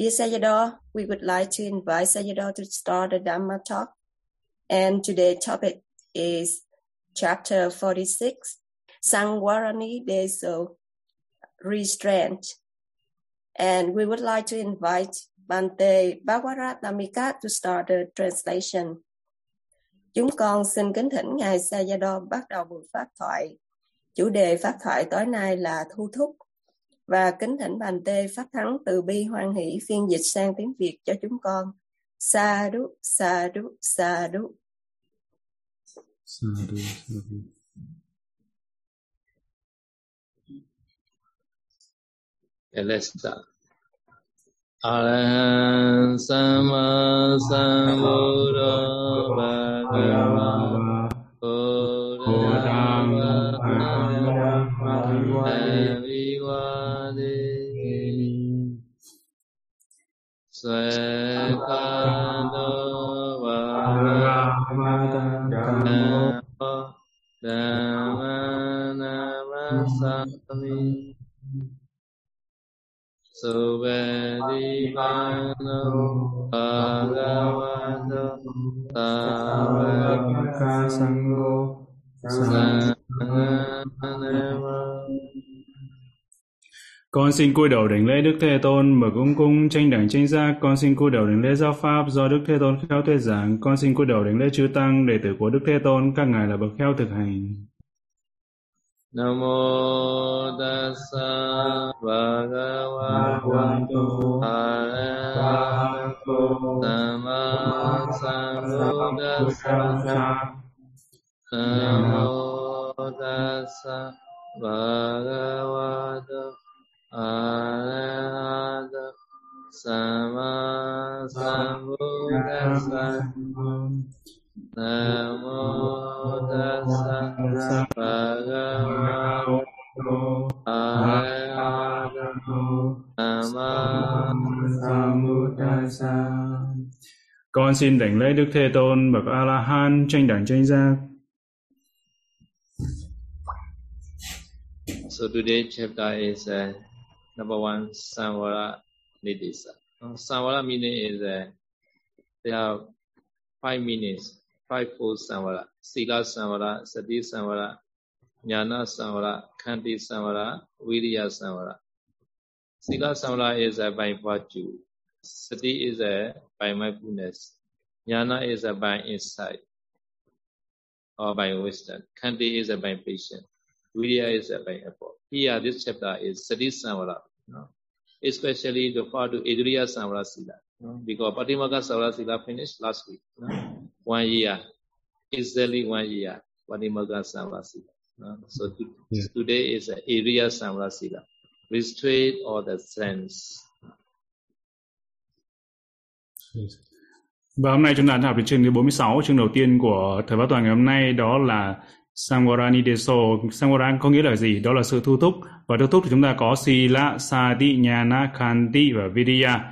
Dear Sayadaw, we would like to invite Sayadaw to start the Dhamma talk. And today's topic is chapter 46, Sangwarani Deso, Restraint. And we would like to invite Bante Bhagavatamika to start the translation. Chúng con xin kính thỉnh Ngài Sayadaw bắt đầu buổi phát thoại. Chủ đề phát thoại tối nay là thu thúc và kính thỉnh bàn tê phát thắng từ bi hoan hỷ phiên dịch sang tiếng Việt cho chúng con. Sa đu, sa đu, sa đu. Sa đu, sa đu. Yeah, let's start. Arahant Sama Sambuddha Bhagava Buddha sẽ ta đô và đà na ma sa vi su về đi ba nô ta ga wa nô ta ve ca sang go sa na ma con xin cúi đầu đảnh lễ Đức Thế Tôn, mở cung cung tranh đẳng tranh giác. Con xin cúi đầu đảnh lễ giáo pháp do Đức Thế Tôn khéo thuyết giảng. Con xin cúi đầu đảnh lễ chư tăng, đệ tử của Đức Thế Tôn, các ngài là bậc khéo thực hành. Nam mô Tassa Bhagavato Arahato Samma Sambuddhassa Nam mô Tassa Bhagavato arahato sama sambuddhassa namo tassa bhagavato arahato sama sambuddhassa con xin đảnh lễ Đức Thế Tôn bậc A La Hán tranh đẳng tranh giác. So today's chapter is uh, Number one, Samvara Nidisa. Samvara meaning is uh, there are five meanings, five fold Samvara. Sila Samvara, Sati Samvara, Jnana Samvara, Khanti Samvara, Viriya Samvara. Sila Samvara is uh, by virtue. Sati is uh, by mindfulness. Jnana is uh, by insight or by wisdom. Khanti is uh, by patience. Viriya is effort. Here, this chapter is Sati Samvara. No? Especially the far to Idriya Samvara Sila. No? Because Patimaka Samvara Sila finished last week. No? One year. Exactly one year. Patimaka Samvara Sila. No? So to, yeah. today is Iriya Samvara Sila. Restraint or the sense. Và hôm nay chúng ta học đến chương thứ 46, chương đầu tiên của thời báo toàn ngày hôm nay đó là Samvarani Deso, Samvaran có nghĩa là gì? Đó là sự thu thúc. Và thu thúc thì chúng ta có Sila, Sati, Nhana, Khanti và Vidya.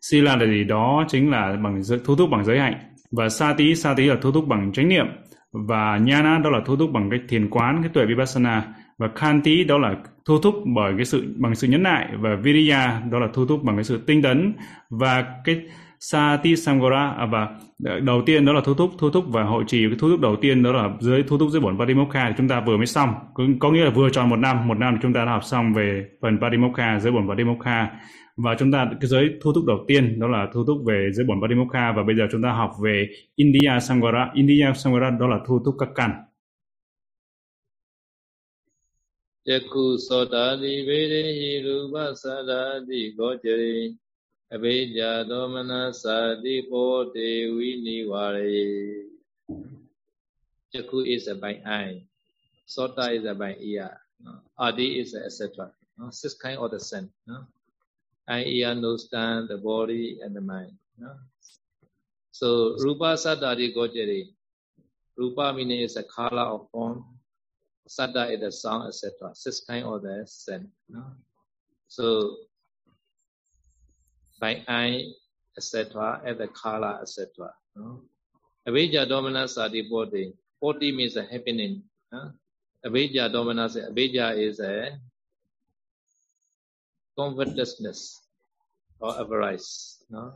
Sila là gì? Đó chính là bằng thu thúc bằng giới hạnh. Và Sati, Sati là thu thúc bằng chánh niệm. Và Nhana đó là thu thúc bằng cái thiền quán, cái tuệ Vipassana. Và Khanti đó là thu thúc bởi cái sự bằng sự nhẫn nại và Vidya đó là thu thúc bằng cái sự tinh tấn và cái Sati Samgara à, và đầu tiên đó là thu thúc thu thúc và hội trì cái thu thúc đầu tiên đó là dưới thu thúc dưới bổn Parimokha thì chúng ta vừa mới xong. Có, có nghĩa là vừa tròn một năm một năm thì chúng ta đã học xong về phần Parimokha dưới bổn Parimokha. Và chúng ta cái giới thu thúc đầu tiên đó là thu thúc về dưới bổn Parimokha. Và bây giờ chúng ta học về India Samgara India Samgara đó là thu thúc các căn. Yaku sodadi vedehi rupa sadadi gojari အဘိဓါသောမနစာတိဘောတေဝိနိဝရေ Chaku is a by eye, Sota is a by ear, no? Adi is a etc. No? Six kind of the sense. No? Eye, ear, nose, tongue, the body, and the mind. No? So Rupa Saddhari Gojari. Rupa meaning is a color of form. Saddha is the sound, etc. Six kind of the sense. No? So by eye, etc., at the color, etc. No? Avijja dominant sati body. Body means a happening. Huh? Avijja dominant, avijja is a covetousness. or avarice. No?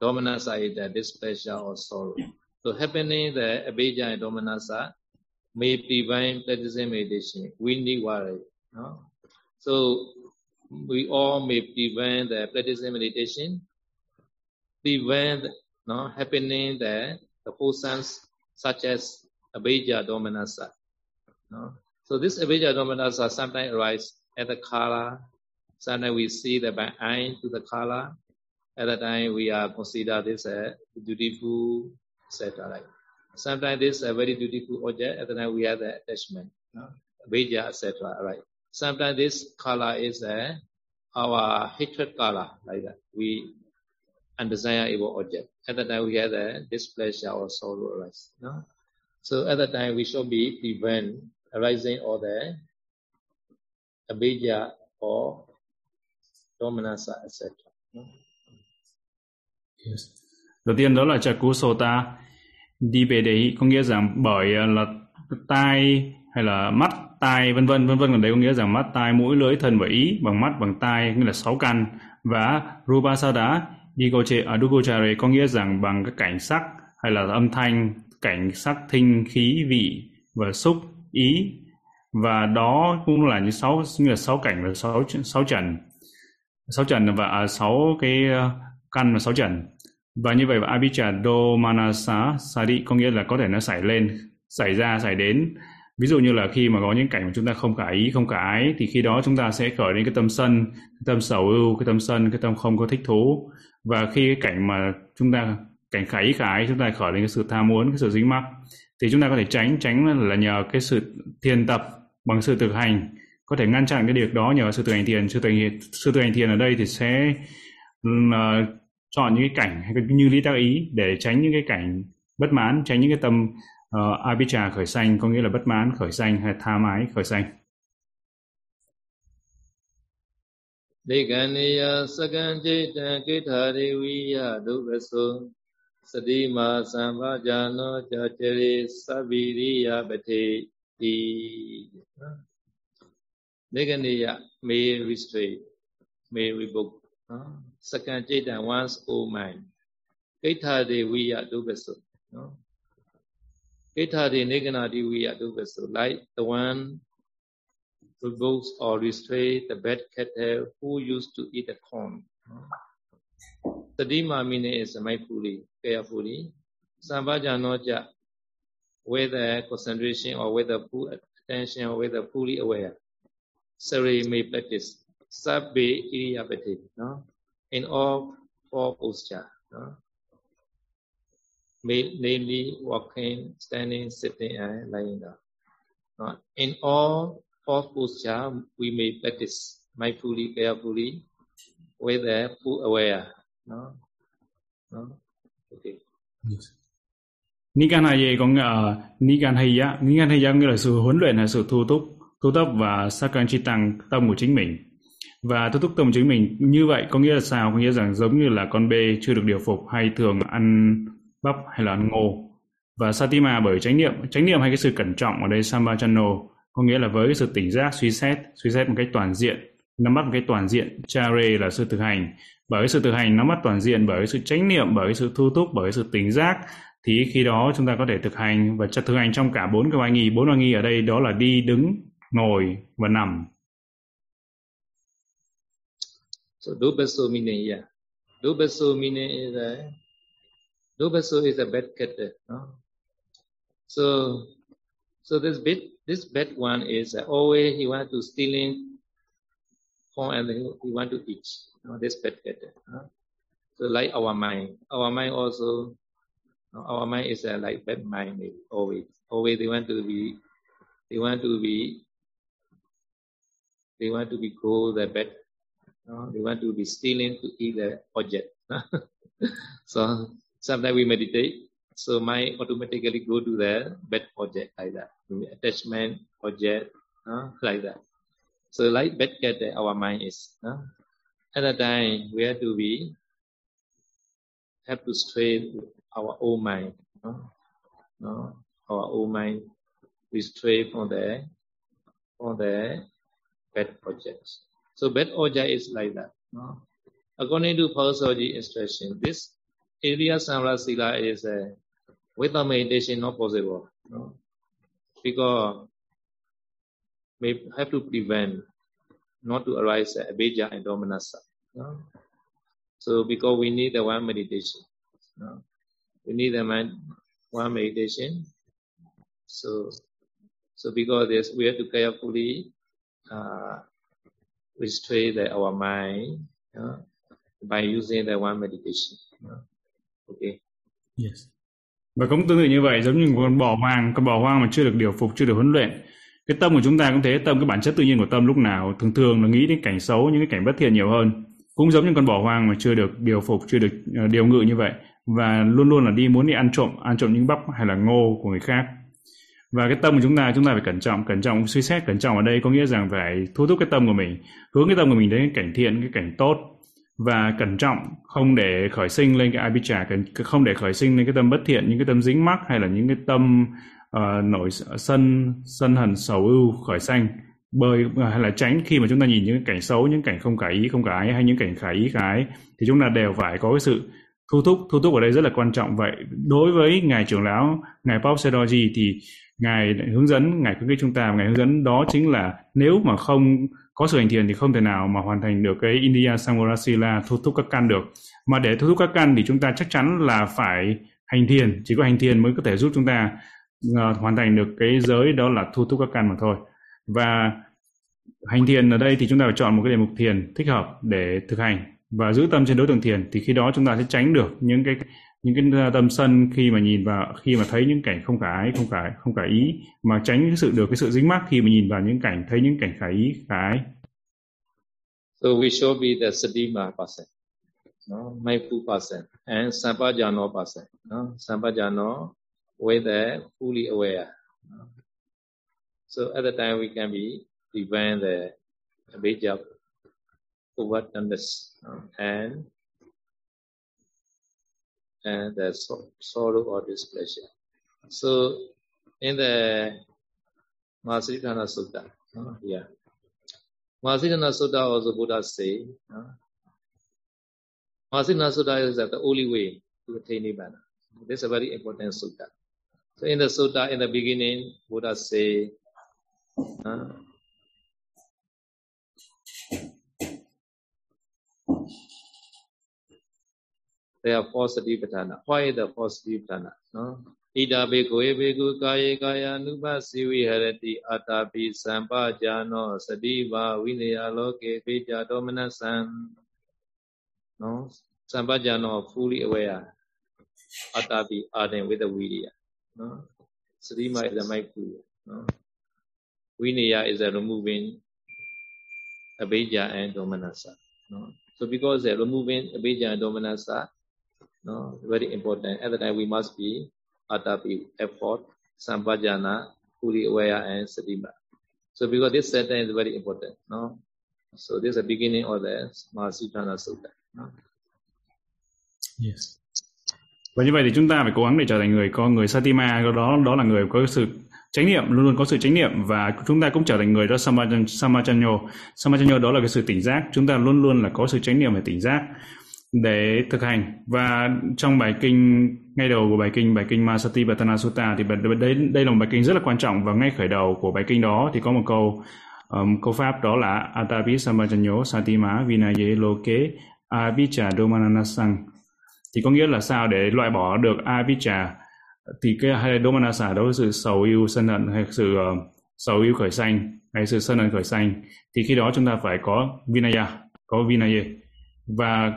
Domanassa is the displeasure or sorrow. So happening the abhija and domanassa may prevent practicing meditation. Need worry. No? So we all may prevent the practicing meditation, prevent no, happening the, the sense such as abhija domanassa. No? So this abhija domanassa sometimes arise at the color. Sometimes we see the by eye to the color. At that time we are consider this a beautiful, etc. Sometimes this a very beautiful object. At the time we have the attachment, no? etc. Right. Sometimes this color is a our hatred color like that. We undesirable object. At that time we have a uh, displeasure or sorrow arise. No? So at that time we should be prevent arising or the abhija or dominanza, etc. No? Yes. Đầu tiên đó là chaku sota đi về đấy có nghĩa rằng bởi ờ, là tai hay là mắt, tai vân vân vân vân. Còn đấy có nghĩa rằng mắt, tai, mũi, lưỡi, thân và ý bằng mắt, bằng tai nghĩa là sáu căn. Và Rupasada Digoche Adugochare có nghĩa rằng bằng các cảnh sắc hay là âm thanh, cảnh sắc, thinh, khí, vị và xúc, ý. Và đó cũng là những sáu như là sáu cảnh và sáu sáu trần. Sáu trần và à, sáu cái ờ, căn và sáu trần. Và như vậy abhijja do manasa sadi có nghĩa là có thể nó xảy lên xảy ra xảy đến ví dụ như là khi mà có những cảnh mà chúng ta không cả ý không cả ái thì khi đó chúng ta sẽ khởi lên cái tâm sân cái tâm sầu ưu cái tâm sân cái tâm không có thích thú. Và khi cái cảnh mà chúng ta cảnh khả ý khả ái chúng ta khởi lên cái sự tham muốn cái sự dính mắc thì chúng ta có thể tránh tránh là nhờ cái sự thiền tập bằng sự thực hành. Có thể ngăn chặn cái việc đó nhờ sự thực hành thiền. Sự thực hành sự thực hành thiền ở đây thì sẽ uh, chọn những cái cảnh hay như lý tác ý để tránh những cái cảnh bất mãn tránh những cái tâm Ờ, uh, abhijja khởi sanh có nghĩa là bất mãn khởi sanh hay tham ái khởi sanh Đề gan ni ya sakan chế tan kết thà đề vi ya đô bê sô Sati ma sambha jano cha chare sabiriya bate Neganeya may restrain, may revoke. Uh, second Jaitan mind. Kaitha viya dubaso. No? Neganadi viya dubaso. Like the one revokes or restrain the bad cattle who used to eat the corn. No? Tadima meaning is mindfully, carefully. Sambhajanoja, whether concentration or whether full attention or whether fully aware. Sari may practice. Sabbe iriyapati, no? In all four posture, no? Namely walking, standing, sitting, and lying down. In all four posture, we may practice mindfully, carefully, with a full aware. No? No? Okay. Nikan Nikanaya có nghĩa uh, là Nikanaya, Nikanaya nghĩa là sự huấn luyện hay sự thu túc thu tập và sakang chi tăng tâm của chính mình. Và thu túc tâm của chính mình như vậy có nghĩa là sao? Có nghĩa rằng giống như là con bê chưa được điều phục hay thường ăn bắp hay là ăn ngô. Và Satima bởi chánh niệm, chánh niệm hay cái sự cẩn trọng ở đây Sambhajano có nghĩa là với cái sự tỉnh giác suy xét, suy xét một cách toàn diện, nắm bắt một cách toàn diện, chare là sự thực hành. Bởi cái sự thực hành nắm bắt toàn diện, bởi cái sự chánh niệm, bởi cái sự thu túc, bởi cái sự tỉnh giác thì khi đó chúng ta có thể thực hành và thực hành trong cả bốn cái oai nghi bốn oai nghi ở đây đó là đi đứng ngồi và nằm. So dobaso meaning yeah. Dobaso meaning is a dobaso is a bad cat. No? So so this bit this bad one is uh, always he want to steal in and he, he want to eat. This bad cat. No? So like our mind, our mind also our mind is uh, like bad mind always. Always they want to be they want to be They want to be go the bad No? They want to be stealing to eat the object. so sometimes we meditate. So mind automatically go to the bed object like that. Attachment object no? like that. So like bed get eh, our mind is. No? At that time we have to be have to strain our own mind. No? Our own mind we stray from the from the bad objects. So bad object is like that. According to Pausoji instruction, this area Samvara Sila is a without meditation not possible. No? Because we have to prevent not to arise abhija and domanassa. No? So because we need the one meditation. No? We need the man, one meditation. So so because this we have to carefully uh, restrain the, our mind uh, by using the one meditation. Uh, ok Yes. Và cũng tương tự như vậy giống như con bò hoang, con bò hoang mà chưa được điều phục, chưa được huấn luyện. Cái tâm của chúng ta cũng thế, tâm cái bản chất tự nhiên của tâm lúc nào thường thường là nghĩ đến cảnh xấu, những cái cảnh bất thiện nhiều hơn. Cũng giống như con bò hoang mà chưa được điều phục, chưa được ờ, điều ngự như vậy và luôn luôn là đi muốn đi ăn trộm, ăn trộm những bắp hay là ngô của người khác và cái tâm của chúng ta chúng ta phải cẩn trọng cẩn trọng suy xét cẩn trọng ở đây có nghĩa rằng phải thu thúc cái tâm của mình hướng cái tâm của mình đến cái cảnh thiện cái cảnh tốt và cẩn trọng không để khởi sinh lên cái abhija không để khởi sinh lên cái tâm bất thiện những cái tâm dính mắc hay là những cái tâm uh, nổi sân sân hận sầu ưu khởi sanh bơi hay là tránh khi mà chúng ta nhìn những cảnh xấu những cảnh không cả ý không cả ái hay những cảnh khả ý khả ái thì chúng ta đều phải có cái sự thu thúc thu thúc ở đây rất là quan trọng. Vậy đối với ngài trưởng lão ngài Pop Sedoji thì ngài hướng dẫn ngài khuyến khích chúng ta ngài hướng dẫn đó chính là nếu mà không có sự hành thiền thì không thể nào mà hoàn thành được cái India Samvarasila thu thúc các căn được. Mà để thu thúc các căn thì chúng ta chắc chắn là phải hành thiền chỉ có hành thiền mới có thể giúp chúng ta uh, hoàn thành được cái giới đó là thu thúc các căn mà thôi. Và hành thiền ở đây thì chúng ta phải chọn một cái đề mục thiền thích hợp để thực hành và giữ tâm trên đối tượng thiền thì khi đó chúng ta sẽ tránh được những cái những cái à, tâm sân khi mà nhìn vào khi mà thấy những cảnh không cả ái không cả không cả ý mà tránh cái sự được cái sự dính mắc khi mà nhìn vào những cảnh thấy những cảnh khả ý khả ái So we should be the sadima person, no, mindful person, and sampajano person, no, sampajano with the fully aware. No? So at the time we can be divine the abhijab overdoneness no? and and the sorrow or displeasure. So in the Mahasiddhana Sutta, uh, yeah. Mahasiddhana Sutta also Buddha say, uh, Mahasiddhana Sutta is the only way to attain Nibbana. This is a very important sutta. So in the sutta, in the beginning, Buddha say, uh, they are positive dana why the positive dana နော်ဣဒဘေကိုေဘေကုကာယေကာယ ानु ပစီဝိဟရတိအတာပိစံပဇာနောစတိဘာဝိနယလောကေပိပြတောမနစံနော်စံပဇာနော fully aware အတာပိအာဒင် with the vidya နော်စတိမဣဒမိုက်ကုနော်ဝိနယ is a removing abhijja and domanasa no so because they're removing abhijja and domanasa no, very important. At the time, we must be atapi effort sampajana fully aware and satima so, because this sentence is very important, no? So, this is the beginning of the mahasiddhana sutta no? yes. Và như vậy thì chúng ta phải cố gắng để trở thành người có, người satima. Đó đó là người có sự chánh niệm, luôn luôn có sự chánh niệm và chúng ta cũng trở thành người đó samachanyo samachanyo đó là cái sự tỉnh giác. Chúng ta luôn luôn là có sự chánh niệm và tỉnh giác để thực hành. Và trong bài kinh ngay đầu của bài kinh bài kinh Masati Patana Sutta thì đây đây là một bài kinh rất là quan trọng. Và ngay khởi đầu của bài kinh đó thì có một câu um, câu pháp đó là Atapi Samajanyo Satima Vinaye Loke Abhicha Domananasang. Thì có nghĩa là sao? Để loại bỏ được Abhicha thì cái hay Domanasa đó là sự sầu yêu sân hận hay sự uh, sầu yêu khởi sanh hay sự sân hận khởi sanh. Thì khi đó chúng ta phải có Vinaya có Vinaya và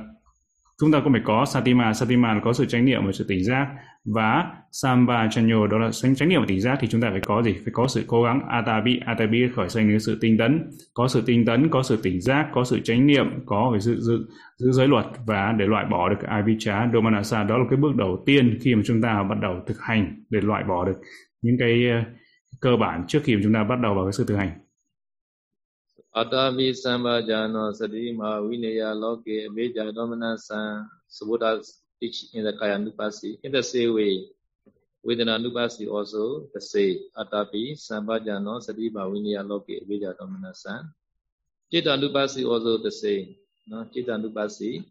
chúng ta cũng phải có satima. Satima là có sự chánh niệm và sự tỉnh giác. Và samba chanyo đó là chánh chánh niệm và tỉnh giác thì chúng ta phải có gì? Phải có sự cố gắng atabi. Atabi khởi sinh đến sự tinh tấn. Có sự tinh tấn có sự tỉnh giác có sự chánh niệm có phải sự giữ, giữ giới luật và để loại bỏ được avijja domanasa. Đó là cái bước đầu tiên khi mà chúng ta bắt đầu thực hành để loại bỏ được những cái ờ, cơ bản trước khi mà chúng ta bắt đầu vào cái sự thực hành. အတာမိသံပါဇာနောသတိမာဝိနယလောကေအမေဇာဒောမနသံသဗုဒ္ဓ each in the kaya nupasi in the same way vedana nupasi also the same atapi sambhajano sadiba vinaya loke avijja domana san citta nupasi also the same no citta nupasi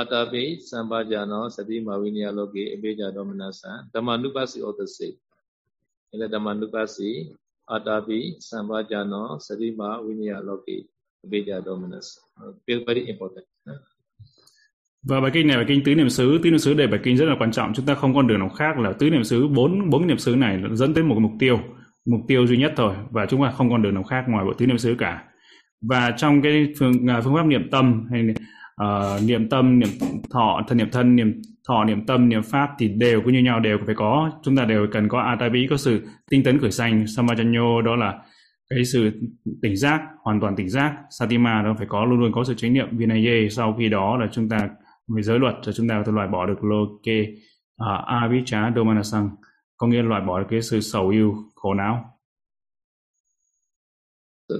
atapi sambhajano sadiba vinaya loke avijja domana san dhamma nupasi also the same in the dhamma nupasi အတာပိသံပါကြနောစတိမဝိနည်းလောကေအပိကြတော်မနသံ very important và bài kinh này bài kinh tứ niệm xứ tứ niệm xứ đây bài kinh rất là quan trọng chúng ta không con đường nào khác là tứ niệm xứ bốn bốn niệm xứ này dẫn tới một mục tiêu mục tiêu duy nhất thôi và chúng ta không còn đường nào khác ngoài bộ tứ niệm xứ cả và trong cái phương à, phương pháp niệm tâm hay uh, niệm tâm niệm thọ thân niệm thân niệm thọ niệm tâm niệm pháp thì đều cũng như nhau đều phải có. Chúng ta đều cần có atavi có sự tinh tấn khởi sanh samajanyo đó là cái sự tỉnh giác hoàn toàn tỉnh giác. Satima đó phải có luôn luôn có sự chánh niệm. Vinaye sau khi đó là chúng ta về giới luật cho chúng ta có thể loại bỏ được loke à, uh, avijja domanasang. Có nghĩa là loại bỏ được cái sự sầu yêu khổ não.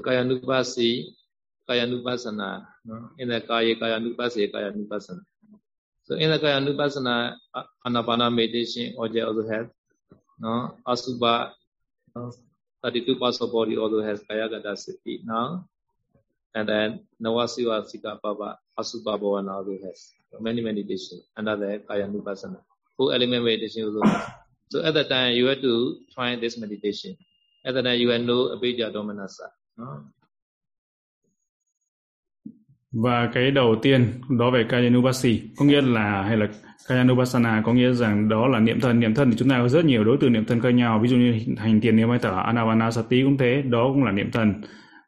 Kayanupasi kayanupasana no in the kaya kayanupasi kayanupasana so in the kayanupasana anapana meditation object also has no? Asubha no, 32 parts of body also has kaya gata sati now. And then nawasiva sika pava asubha bhavana also has so many meditation under the kayanupasana full element meditation also has so at that time you have to try this meditation. At that time you will know abhijja domanasa và cái đầu tiên đó về Kayanubasi, có nghĩa là, hay là Kayanubasana, có nghĩa rằng đó là niệm thân. Niệm thân thì chúng ta có rất nhiều đối tượng niệm thân khác nhau. Ví dụ như hành tiền niệm hay thở Anavanasati cũng thế, đó cũng là niệm thân.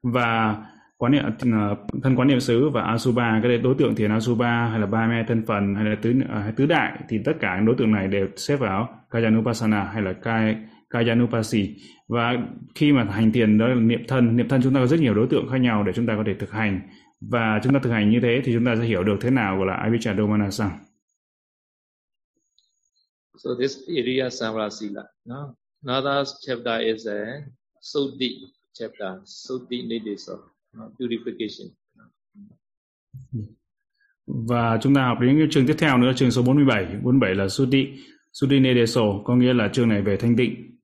Và quán niệm ờ, thân quán niệm xứ và Asuba, cái đối tượng thiền Asuba hay là ba me thân phần hay là tứ ờ, hay tứ đại thì tất cả những đối tượng này đều xếp vào Kayanupasana hay là Kay Kayanupasi. Và khi mà hành thiền đó là niệm thân niệm thân chúng ta có rất nhiều đối tượng khác nhau để chúng ta có thể thực hành và chúng ta thực hành như thế thì chúng ta sẽ hiểu được thế nào gọi là Avijja Domanasang. So this area Samrasila. No? Another chapter is a Soti chapter, Soti Nidesa, no? purification. Và chúng ta học đến chương tiếp theo nữa, chương số 47. 47 là Soti, Soti Nideso, có nghĩa là chương này về thanh tịnh.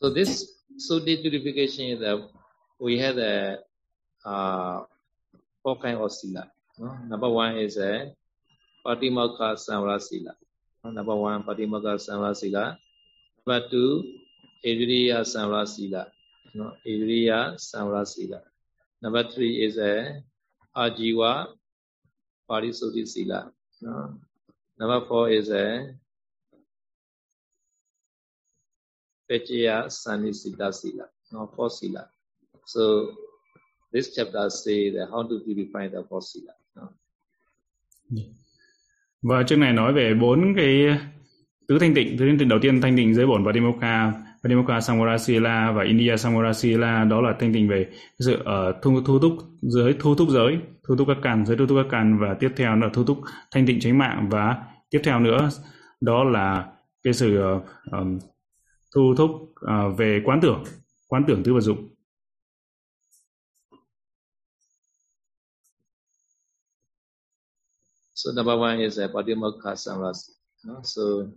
So this Soti purification is a we have a uh, four kind of sila. No? Number one is a Patimokha Samvara Sila. Number one, Patimokha Samvara Sila. Number two, Adriya Samvara Sila. No? Adriya Samvara Sila. Number three is a Ajiva Parisuddhi Sila. No? Number four is a Pechaya Sanisita Sila. No, four Sila. So this chapter say that how to purify the four. Dạ. Và chương này nói về bốn cái tứ thanh tịnh. Tứ thanh tịnh đầu tiên thanh tịnh giới bổn và Dimoka, và Samvarasila và India Samvarasila đó là thanh tịnh về sự uh, thu, thu túc giới, thu túc giới, thu túc các càn, giới thu túc các càn và tiếp theo là thu túc thanh tịnh chánh mạng và tiếp theo nữa đó là cái sự uh, um, thu thúc uh, về quán tưởng, quán tưởng tứ vật dụng. So number one is a Patimokha Samrasi. No? So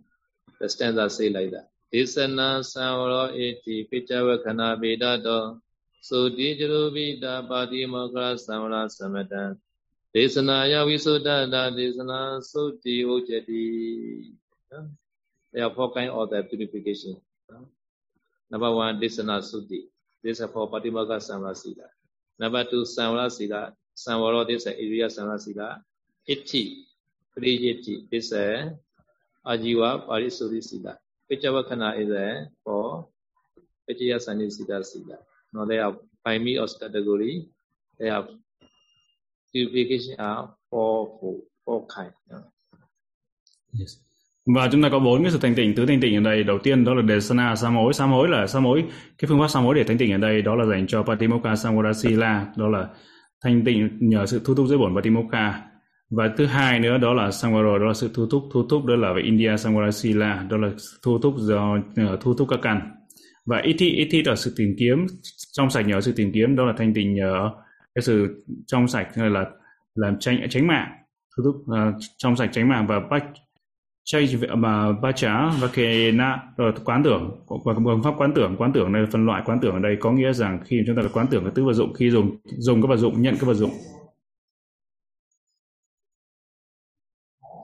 the stanza say like that. Desana Samvaro iti Pichavakana Vedato So Dijurubita Patimokha Samvara Samata Desana Yavisudada Desana Suti Ujati. There are four kinds of the purification. Number one, Desana Suti. This is for Patimokha Samvara Sila. Number two, Samvara Sila. Samvara, this is area Samvara Sila. Itti, Priyiti is a Ajiva Parisuddhi Sila. Pichavakana is a for Pichaya Sanisita sida Now they are five of category. They have purification are four, four, four kind. Yes. Và chúng ta có bốn cái sự thanh tịnh, tứ thanh tịnh ở đây. Đầu tiên đó là Desana sa mối, sa mối là sa mối. Cái phương pháp sa mối để thanh tịnh ở đây đó là dành cho Patimokkha Samudasila, đó là thanh tịnh nhờ sự thu thúc dưới bổn Patimokkha và thứ hai nữa đó là Samvara đó là sự thu thúc. Thu thúc đó là về India Samvara Sila đó là thu thúc do ờ, thu thúc các căn. Và Iti Iti là sự tìm kiếm. Trong sạch nhờ sự tìm kiếm đó là thanh tịnh nhờ cái sự trong sạch hay là làm tránh tránh mạng. Thu thúc uh, trong sạch tránh mạng và bách chay mà ba trá và kề na rồi quán tưởng. Và phương pháp quán tưởng quán tưởng này phân loại quán tưởng ở đây. Có nghĩa rằng khi chúng ta quán tưởng các tứ vật dụng khi dùng dùng các vật dụng nhận các vật dụng.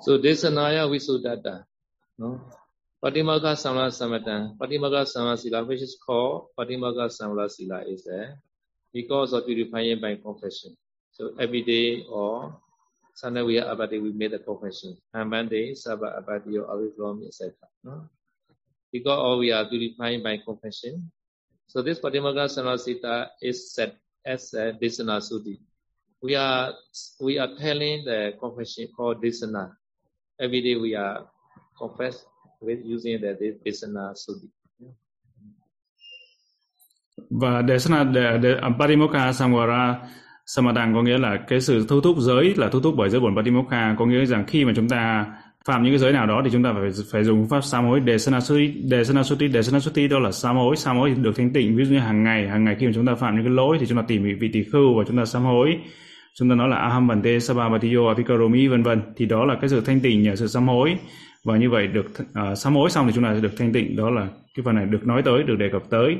So desanaya visuddhata no patimaka samla samatang patimaka samla sila which is called patimaka samla sila is a because of purifying by confession so every day or Sanawiya Abadi, we made a confession. Amande, Sabha Abadi, or Avivlom, etc. No? Because all we are purifying by confession. So this Patimaga Sanasita is set as a Desana Sudi. We are we are telling the confession called Desana. Every day we are confess with using the Desana Sudi. Và Desana, de, de, à, Parimokha Samvara Samadhan có nghĩa là cái sự thu thúc giới là thu thúc bởi giới bổn Patimokha có nghĩa rằng khi mà chúng ta phạm những cái giới nào đó thì chúng ta phải phải dùng pháp sám hối đề sanasuti để sanasuti để sanasuti đó là sám hối. Sám hối được thanh tịnh ví dụ như hàng ngày hàng ngày khi mà chúng ta phạm những cái lỗi thì chúng ta tìm vị, vị tỳ khưu và chúng ta sám hối chúng ta nói là aham bante sababatiyo apikaromi vân vân thì đó là cái sự thanh tịnh nhờ sự sám hối và như vậy được uh, sám hối xong thì chúng ta sẽ được thanh tịnh đó là cái phần này được nói tới được đề cập tới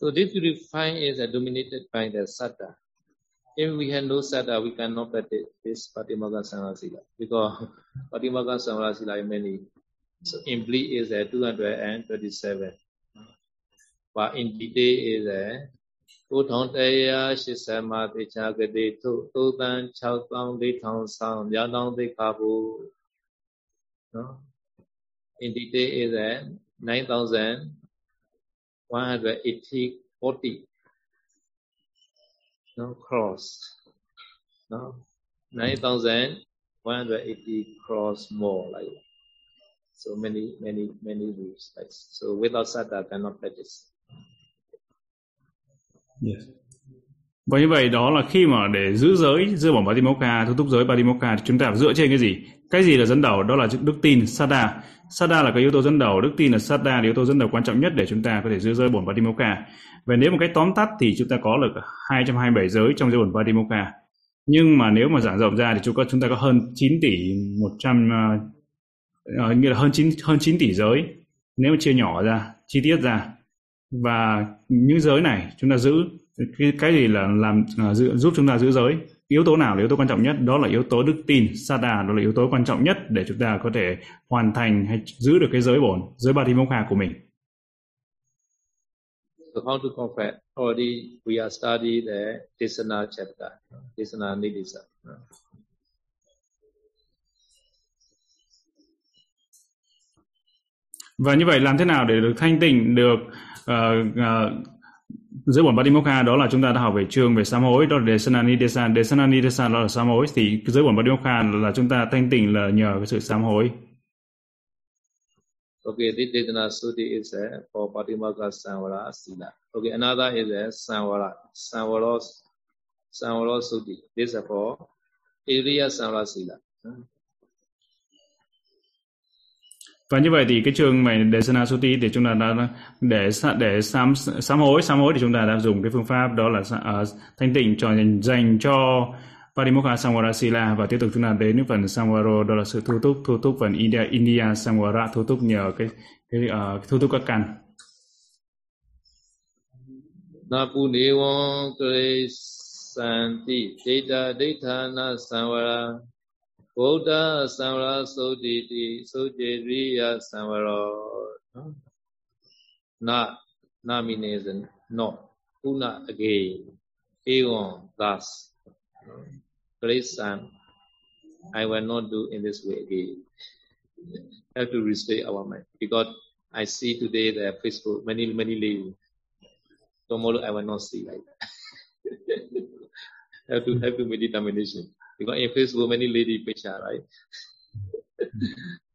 So this purifying is dominated by the satta. If we have no satta, we cannot practice this Patimaga Sanghasila because Patimaga Sanghasila many. So in bleed is a 227. But in detail is a 9180မှာတေချာကတိသုသုတန်6400ဆောင်မြောင်းတောင်းသိခါဘူးနော် in detail is a 9000 180 40 no cross no 9180 cross more like so many many many rules like so without satta cannot practice yes và như vậy đó là khi mà để giữ giới giữ bỏ Patimokkha, thu thúc giới Patimokkha thì chúng ta phải dựa trên cái gì? Cái gì là dẫn đầu? Đó là đức tin, Sada. Sada là cái yếu tố dẫn đầu, đức tin là Sada là yếu tố dẫn đầu quan trọng nhất để chúng ta có thể giữ giới bổn Patimokkha. Và nếu một cái tóm tắt thì chúng ta có được 227 giới trong giới bổn Patimokkha. Nhưng mà nếu mà giảng rộng ra thì chúng ta chúng ta có hơn 9 tỷ 100 uh, à, à, nghĩa là hơn 9 hơn 9 tỷ giới nếu mà chia nhỏ ra, chi tiết ra. Và những giới này chúng ta giữ cái cái gì là làm uh, giữ, giúp chúng ta giữ giới yếu tố nào là yếu tố quan trọng nhất đó là yếu tố đức tin sada đó là yếu tố quan trọng nhất để chúng ta có thể hoàn thành hay giữ được cái giới bổn giới ba thi mokha của mình So how to confess? Already we are study the Desana chapter, Desana Nidisa. Và như vậy làm thế nào để được thanh tịnh được Ờ, ờ, uh, uh, dưới bổn Patimokkha đó là chúng ta đã học về chương về sám hối đó là desanani desan desanani desan đó là sám hối thì dưới bổn Patimokha là chúng ta thanh tịnh là nhờ cái sự sám hối Okay, this Desana Suti is uh, for Patimokka Samvara Sila. Okay, another is uh, Samvara, Samvara, Samvara Suti. This is for Iriya Samvara Sila và như vậy thì cái trường mà để sana Suti thì chúng ta đã để để sám sám hối sám hối thì chúng ta đã dùng cái phương pháp đó là uh, thanh tịnh cho dành cho Parimokha Samvara Sila và tiếp tục chúng ta đến những phần Samvaro đó là sự thu túc thu túc phần India India Samvara thu túc nhờ cái cái uh, thu túc các căn. Napu Santi Data Data Na Samvara ဗုဒ္ဓသံဝရသုတ်တိတိသုတ်တိရိယသံဝရော not not means not una again eon thus great son I will not do in this way again have to restrain our mind because I see today the Facebook many many ladies tomorrow I will not see like that have to have to make determination Because in Facebook, many lady picture, right?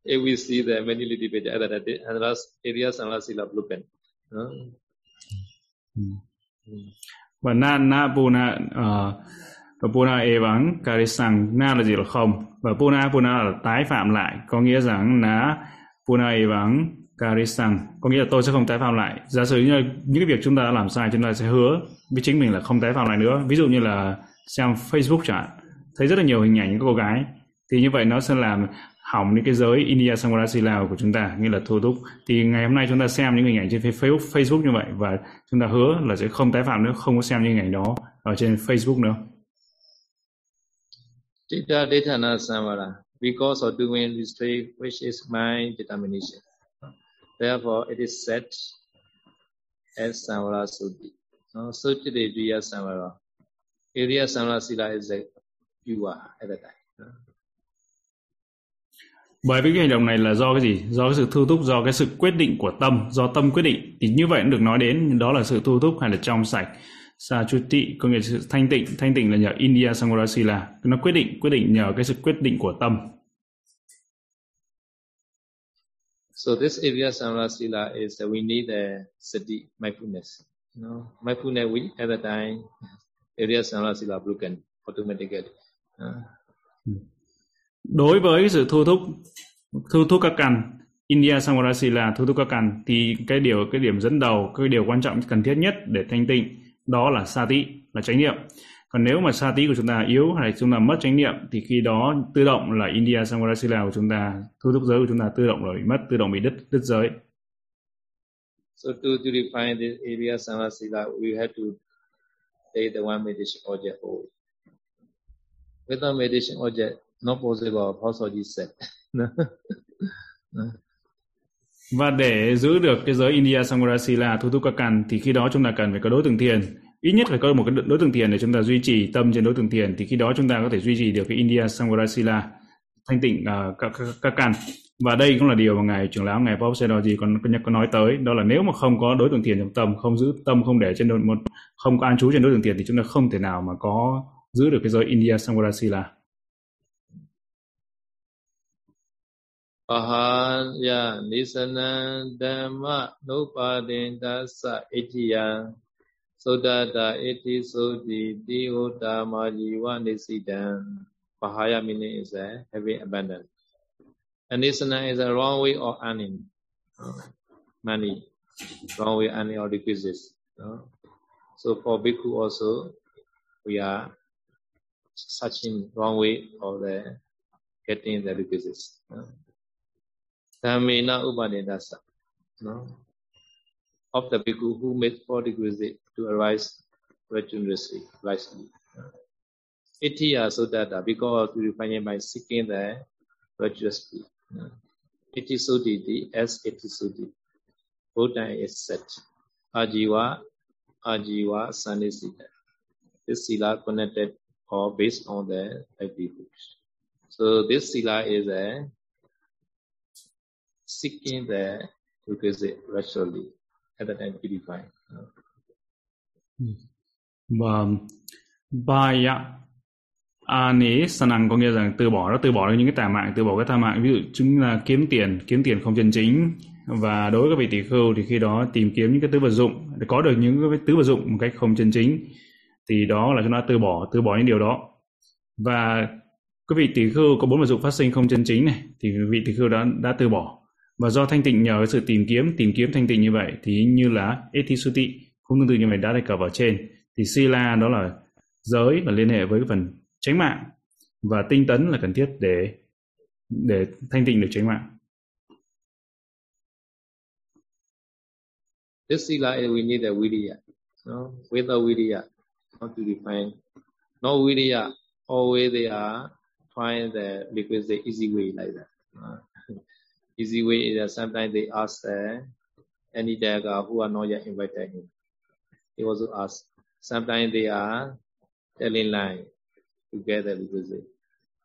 if we see the many lady picture, other other areas unless sila blueprint. No? Và na na puna ờ, và puna e karisang na là gì là không và puna puna là tái phạm lại có nghĩa rằng là puna e karisang có nghĩa là tôi sẽ không tái phạm lại giả sử như những cái việc chúng ta đã làm sai chúng ta sẽ hứa với chính mình là không tái phạm lại nữa ví dụ như là xem Facebook chẳng hạn thấy rất là nhiều hình ảnh những cô gái. Thì như vậy nó sẽ làm hỏng những cái giới India Samvara Lào của chúng ta nghĩa là thu thúc thì ngày hôm nay chúng ta xem những hình ảnh trên Facebook, Facebook như vậy và chúng ta hứa là sẽ không tái phạm nữa không có xem những hình ảnh đó ở trên Facebook nữa. Tita Detana Samvara because of doing this three which is my determination. Therefore it is set as Samvara Sutti no, Sutti Deviya Samvara Area Samvara Sila is a at the time bởi vì cái hành động này là do cái gì? Do cái sự thu thúc do cái sự quyết định của tâm do tâm quyết định. Thì như vậy cũng được nói đến đó là sự thu thúc hay là trong sạch. Sachuti có nghĩa là sự thanh tịnh. Thanh tịnh là nhờ India Samvarasila nó quyết định quyết định nhờ cái sự quyết định của tâm. So this area Samvarasila is that we need a sati mindfulness. You know, mindfulness we at the time area Samvarasila broken automatically. Uh. đối với sự thu thúc thu thúc các căn India Samarasi là thu thúc các căn thì cái điều cái điểm dẫn đầu cái điều quan trọng cần thiết nhất để thanh tịnh đó là sati là chánh niệm còn nếu mà sati của chúng ta yếu hay chúng ta mất chánh niệm thì khi đó tự động là India Samarasila của chúng ta thu thúc giới của chúng ta tự động rồi bị mất tự động bị đứt đứt giới So to, to define this area samasila, we have to take the one meditation object away. Without meditation oh, object, not possible also he said. Và để giữ được cái giới India Samvarasila thu Thu các căn thì khi đó chúng ta cần phải có đối tượng thiền. Ít nhất phải có một cái đối tượng thiền để chúng ta duy trì tâm trên đối tượng thiền thì khi đó chúng ta có thể duy trì được cái India Samvarasila thanh tịnh uh, các, các, các căn. Và đây cũng là điều mà ngài trưởng lão ngài Paul Sedoji còn có nói tới đó là nếu mà không có đối tượng thiền trong tâm không giữ tâm không để trên một không có an trú trên đối tượng thiền thì chúng ta không thể nào mà có giữ được cái giới India Samvarasila ờ, Pahaya dạ, nisana dhamma nupadinta sa itiya Sodata iti sodi dihota majiva nisidam Pahaya meaning is a heavy abandoned. And nisana is a wrong way of earning money, wrong way earning or requisites. So for bhikkhu also, we are searching wrong way of the getting the requisites. Dhammena Upanidasa. No? Of the bhikkhu who made four degrees to arise virtuously, wisely. Itiya Sudata, because we find it by seeking the virtuous peace. Iti Suditi, as Iti Suditi. Buddha is set. Ajiva, Ajiva, Sanisita. This sila connected or based on the livelihoods. So this sila is a seeking the requisite rationally at that time purifying. Hmm. Và Baya Ani Sanang có nghĩa rằng từ bỏ nó từ bỏ những cái tà mạng, từ bỏ cái tà mạng ví dụ chúng là kiếm tiền, kiếm tiền không chân chính và đối với các vị tỷ khưu thì khi đó tìm kiếm những cái tứ vật dụng để có được những cái tứ vật dụng một cách không chân chính thì đó là chúng ta từ bỏ từ bỏ những điều đó và quý vị tỷ khưu có bốn vật dụng phát sinh không chân chính này thì vị tỷ khưu đã đã từ bỏ và do thanh tịnh nhờ sự tìm kiếm tìm kiếm thanh tịnh như vậy thì như là etisuti cũng tương tự như vậy đã đề cập ở trên thì sila đó là giới và liên hệ với cái phần tránh mạng và tinh tấn là cần thiết để để thanh tịnh được tránh mạng This sila is we need a vidya. No? Without vidya, how to define? No viriya, always they are trying the because the easy way like that. Uh, easy way is that sometimes they ask uh, any dagger who are not yet invited him. He also ask. Sometimes they are telling lie together because it.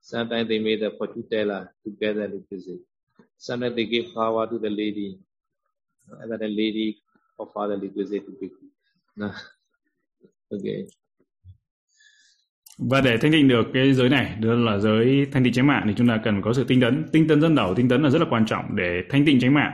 Sometimes they made a fortune teller together because it. Sometimes they give power to the lady, and the lady offer the requisite to people. ok. Và để thanh tịnh được cái giới này, đó là giới thanh tịnh chánh mạng thì chúng ta cần có sự tinh tấn. Tinh tấn dẫn đầu, tinh tấn là rất là quan trọng để thanh tịnh chánh mạng.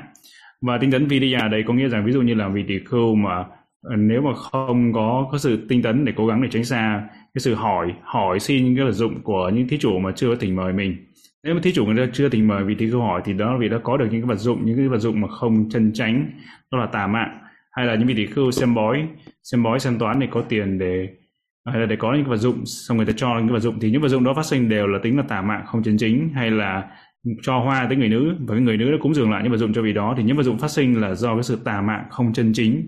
Và tinh tấn Vidya đây có nghĩa rằng ví dụ như là vị tỷ khưu mà ờ, nếu mà không có có sự tinh tấn để cố gắng để tránh xa cái sự hỏi hỏi xin những cái vật dụng của những thí chủ mà chưa thỉnh mời mình nếu mà thí chủ người ta chưa thỉnh mời vị thí chủ hỏi thì đó là vì đã có được những cái vật dụng những cái vật dụng mà không chân tránh đó là tà mạng hay là những vị tỷ khưu xem bói xem bói xem toán để có tiền để hay là để có những vật dụng xong người ta cho những vật dụng thì những vật dụng đó phát sinh đều là tính là tà mạng không chân chính hay là cho hoa tới người nữ và cái người nữ đã cúng dường lại những vật dụng cho vị đó thì những vật dụng phát sinh là do cái sự tà mạng không chân chính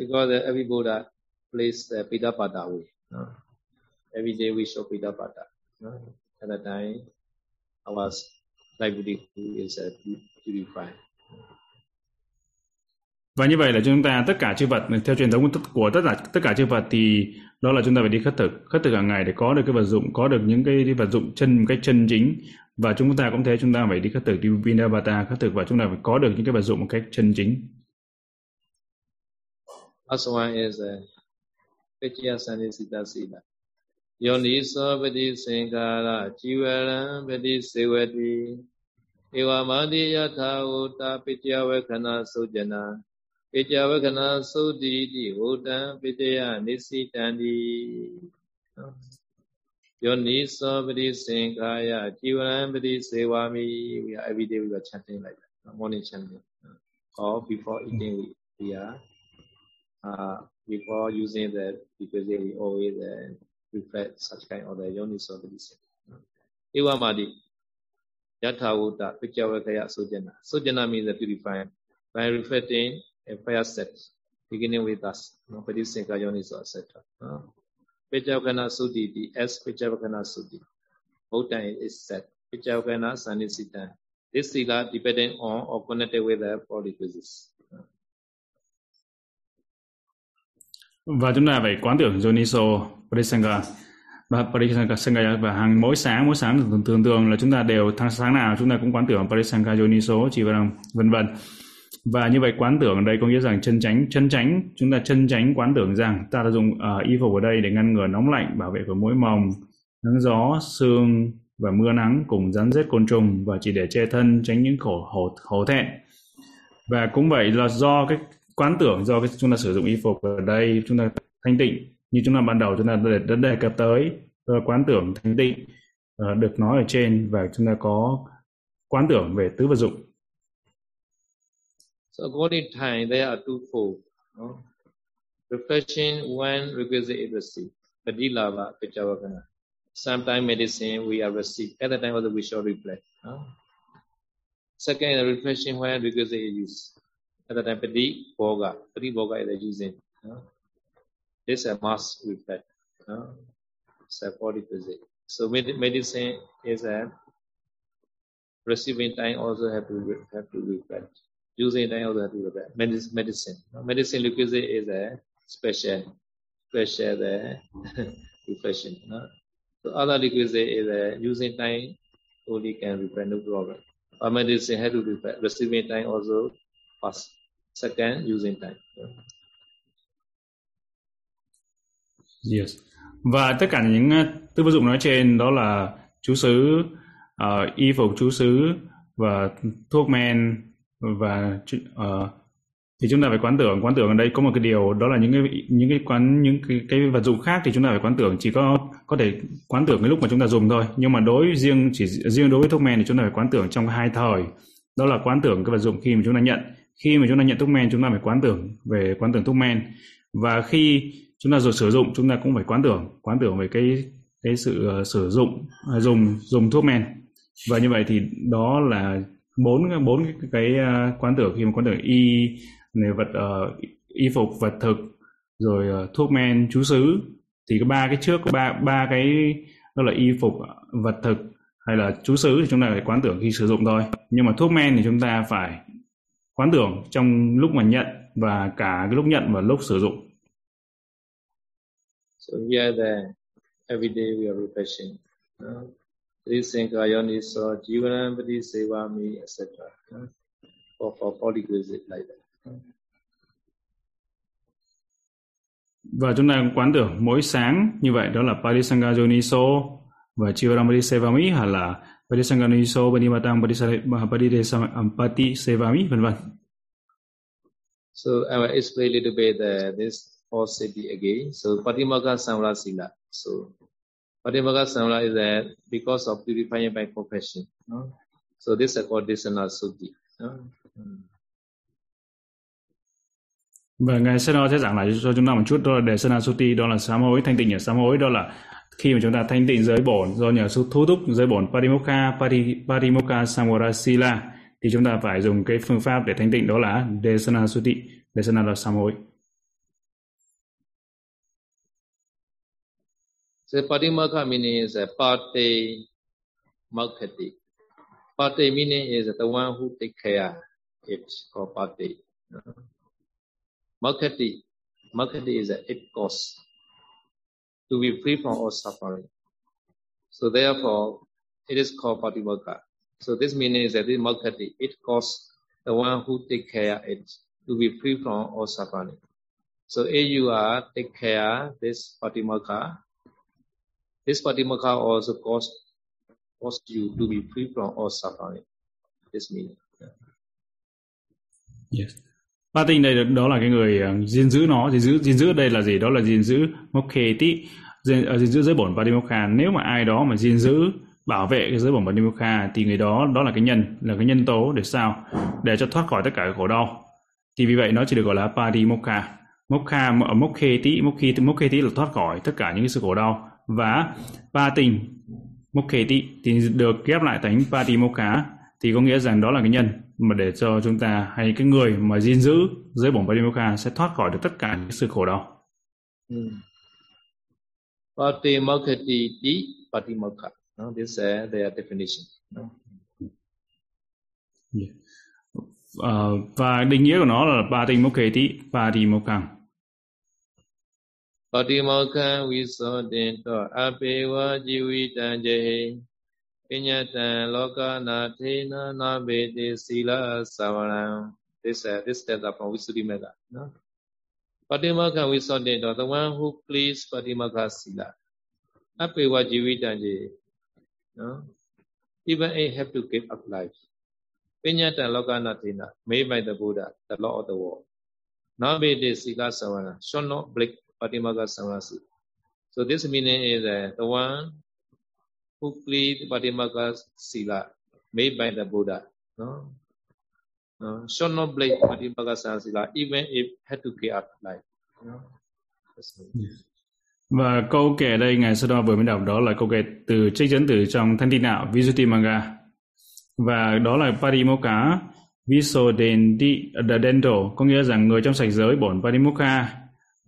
because every Buddha plays the Pidapada way. No? Every day we show Pidapada. No? At that time, our livelihood is uh, purified. Và như vậy là chúng ta tất cả chư Phật theo truyền thống của tất cả tất cả chư Phật thì đó là chúng ta phải đi khất thực, khất thực hàng ngày để có được cái vật dụng, có được những cái vật dụng chân một cách chân chính và chúng ta cũng thế chúng ta phải đi khất thực đi Vinavata khất thực và chúng ta phải có được những cái vật dụng một cách chân chính. Last one is uh, Sanisita Sila. Yoni Vedi Sankara Jivaram Vedi Sevati Eva Yatha Uta Pechya Vakana We are every day we are chanting like that, morning chanting. Or before eating we, we are uh, before using the because we always uh, reflect such kind of the yoniso medicine. Ewa madi yatha means the purifying. By reflecting a fire set beginning with us, no, Padisinka yoniso, etc. Uh, Pichavakana Sudhi, the S Pichavakana Sudhi. Buddha is set. Pichavakana Sanisita. This sila depending on or connected with the four requisites. và chúng ta phải quán tưởng Joniso Parisanga và Parisanga và hàng mỗi sáng mỗi sáng thường thường, thường là chúng ta đều tháng sáng nào chúng ta cũng quán tưởng Parisanga Joniso chỉ vân vân vân và như vậy quán tưởng ở đây có nghĩa rằng chân tránh chân tránh chúng ta chân tránh quán tưởng rằng ta đã dùng uh, y phục ở đây để ngăn ngừa nóng lạnh bảo vệ khỏi mũi mồng nắng gió sương và mưa nắng cùng rắn rết côn trùng và chỉ để che thân tránh những khổ hổ, hổ thẹn và cũng vậy là do cái quán tưởng do cái chúng ta sử dụng y phục ở đây chúng ta thanh tịnh như chúng ta ban đầu chúng ta đã đề cập tới quán tưởng thanh tịnh uh, được nói ở trên và chúng ta có quán tưởng về tứ vật dụng. So according to time, there are two fold. No? Reflection one requisite is received. Padilava, Pichavakana. Sometimes medicine we are received. At the time of the we shall reflect. No? Second, reflection when requisite is used. at the time pati boga pati boga is using no? this a must reflect no? body physics so medicine is a receiving time also have to have to reflect using time also have to reflect medicine medicine no? medicine liquid is a special special the uh, profession. no? so other liquid is a using time only can repair no problem but medicine have to repair. receiving time also first, second using time. Yes. Và tất cả những uh, tư vật dụng nói trên đó là chú sứ, uh, ờ, y phục chú sứ và thuốc men và uh, thì chúng ta phải quán tưởng quán tưởng ở đây có một cái điều đó là những cái những cái quán những cái, cái vật dụng khác thì chúng ta phải quán tưởng chỉ có có thể quán tưởng cái lúc mà chúng ta dùng thôi. Nhưng mà đối riêng chỉ riêng đối với thuốc men thì chúng ta phải quán tưởng trong hai thời. Đó là quán tưởng cái vật dụng khi mà chúng ta nhận. Khi mà chúng ta nhận thuốc men chúng ta phải quán tưởng về quán tưởng thuốc men. Và khi chúng ta rồi sử dụng chúng ta cũng phải quán tưởng quán tưởng về cái cái sự uh, sử dụng uh, dùng dùng thuốc men. Và như vậy thì đó là bốn bốn cái, cái uh, quán tưởng khi mà quán tưởng y này vật uh, y phục vật thực rồi uh, thuốc men chú xứ thì có ba cái trước có ba ba cái đó là y phục ờ, vật thực hay là chú xứ thì chúng ta phải quán tưởng khi sử dụng thôi nhưng mà thuốc men thì chúng ta phải quán tưởng trong lúc mà nhận và cả cái lúc nhận và lúc sử dụng. So here the everyday we are refreshing. Uh, Trisankayani so Jivanam Pati Sevami etc. Uh, for, requisite like that. Và chúng ta quán tưởng mỗi sáng như vậy đó là Parisanga Joniso và Chivaramati Sevami hay là Padisanganiso, Padimatang, Pati Sevami, vân vân. So I will explain a little bit uh, this four city again. So Patimaka Samla Sila. So Patimaka Samla is that because of purifying by confession. No? So this is called Suddhi. No? Và Ngài sẽ nói sẽ giảng lại cho chúng ta một chút đó là để Sena Suti đó là sám hối thanh tịnh ở sám hối đó là khi mà chúng ta thanh tịnh giới bổn do nhờ sự thu thúc giới bổn Parimokha, Pari, Parimokha Samorasila thì chúng ta phải dùng cái phương pháp để thanh tịnh đó là Desana Suti, Desana là sám hối. So Parimokha meaning is a pate mokhati. Pate meaning is the one who take care it called pate. Mokhati, mokhati is a it cause to be free from all suffering. So therefore, it is called Patimokkha. So this meaning is that this Mokkati, it causes the one who take care it to be free from all suffering. So if you are take care this Patimokkha, this Patimokkha also caused, caused you to be free from all suffering. This meaning. Yes. Ba tinh đây đó là cái người uh, gìn giữ nó, gìn giữ gìn giữ đây là gì? Đó là gìn giữ Mokketi, gìn, uh, gìn giữ giới bổn Patimokkha. Nếu mà ai đó mà gìn giữ bảo vệ cái giới bổn Patimokkha thì người đó đó là cái nhân, là cái nhân tố để sao? Để cho thoát khỏi tất cả khổ đau. Thì vì vậy nó chỉ được gọi là Patimokkha. Mokha ờ, ở Mokketi, Mokketi, Mokketi là thoát khỏi tất cả những cái sự khổ đau và ba tình Mokketi thì được ghép lại thành Patimokkha thì có nghĩa rằng đó là cái nhân mà để cho chúng ta hay cái người mà gìn giữ giới bổn Patimokkha sẽ thoát khỏi được tất cả những sự khổ đau. Mm. Patimokkati di Patimokha. No, this is their definition. No? Yeah. Uh, và định nghĩa của nó là Patimokkati, Patimokha. ပတိမောခံဝိသောတင်တောအပေဝဇီဝိတံကျေပညတံလောကနာထေနနာဘေတိစီလသဝရံ this uh, this that upon Visuddhi Mega no? Patimagha Visodinto the one who please Patimagha Sila. Apewa Jivitanji no? Even I have to give up life. Pinyata Lokanatina made by the Buddha the law of the world. Nabede Sila Savana shall not break Patimokha samasi. So this meaning is uh, the one who plead Patimokha Sila made by the Buddha. No? No, should not break Patimokha Sila even if had to give up life. No? Và câu kể đây Ngài Sơ vừa mới đọc đó là câu kể từ trích dẫn từ trong Thanh Tin Đạo Visuddhimagga. Và đó là Parimokha Visodendi Dendo, có nghĩa rằng người trong sạch giới bổn Parimokha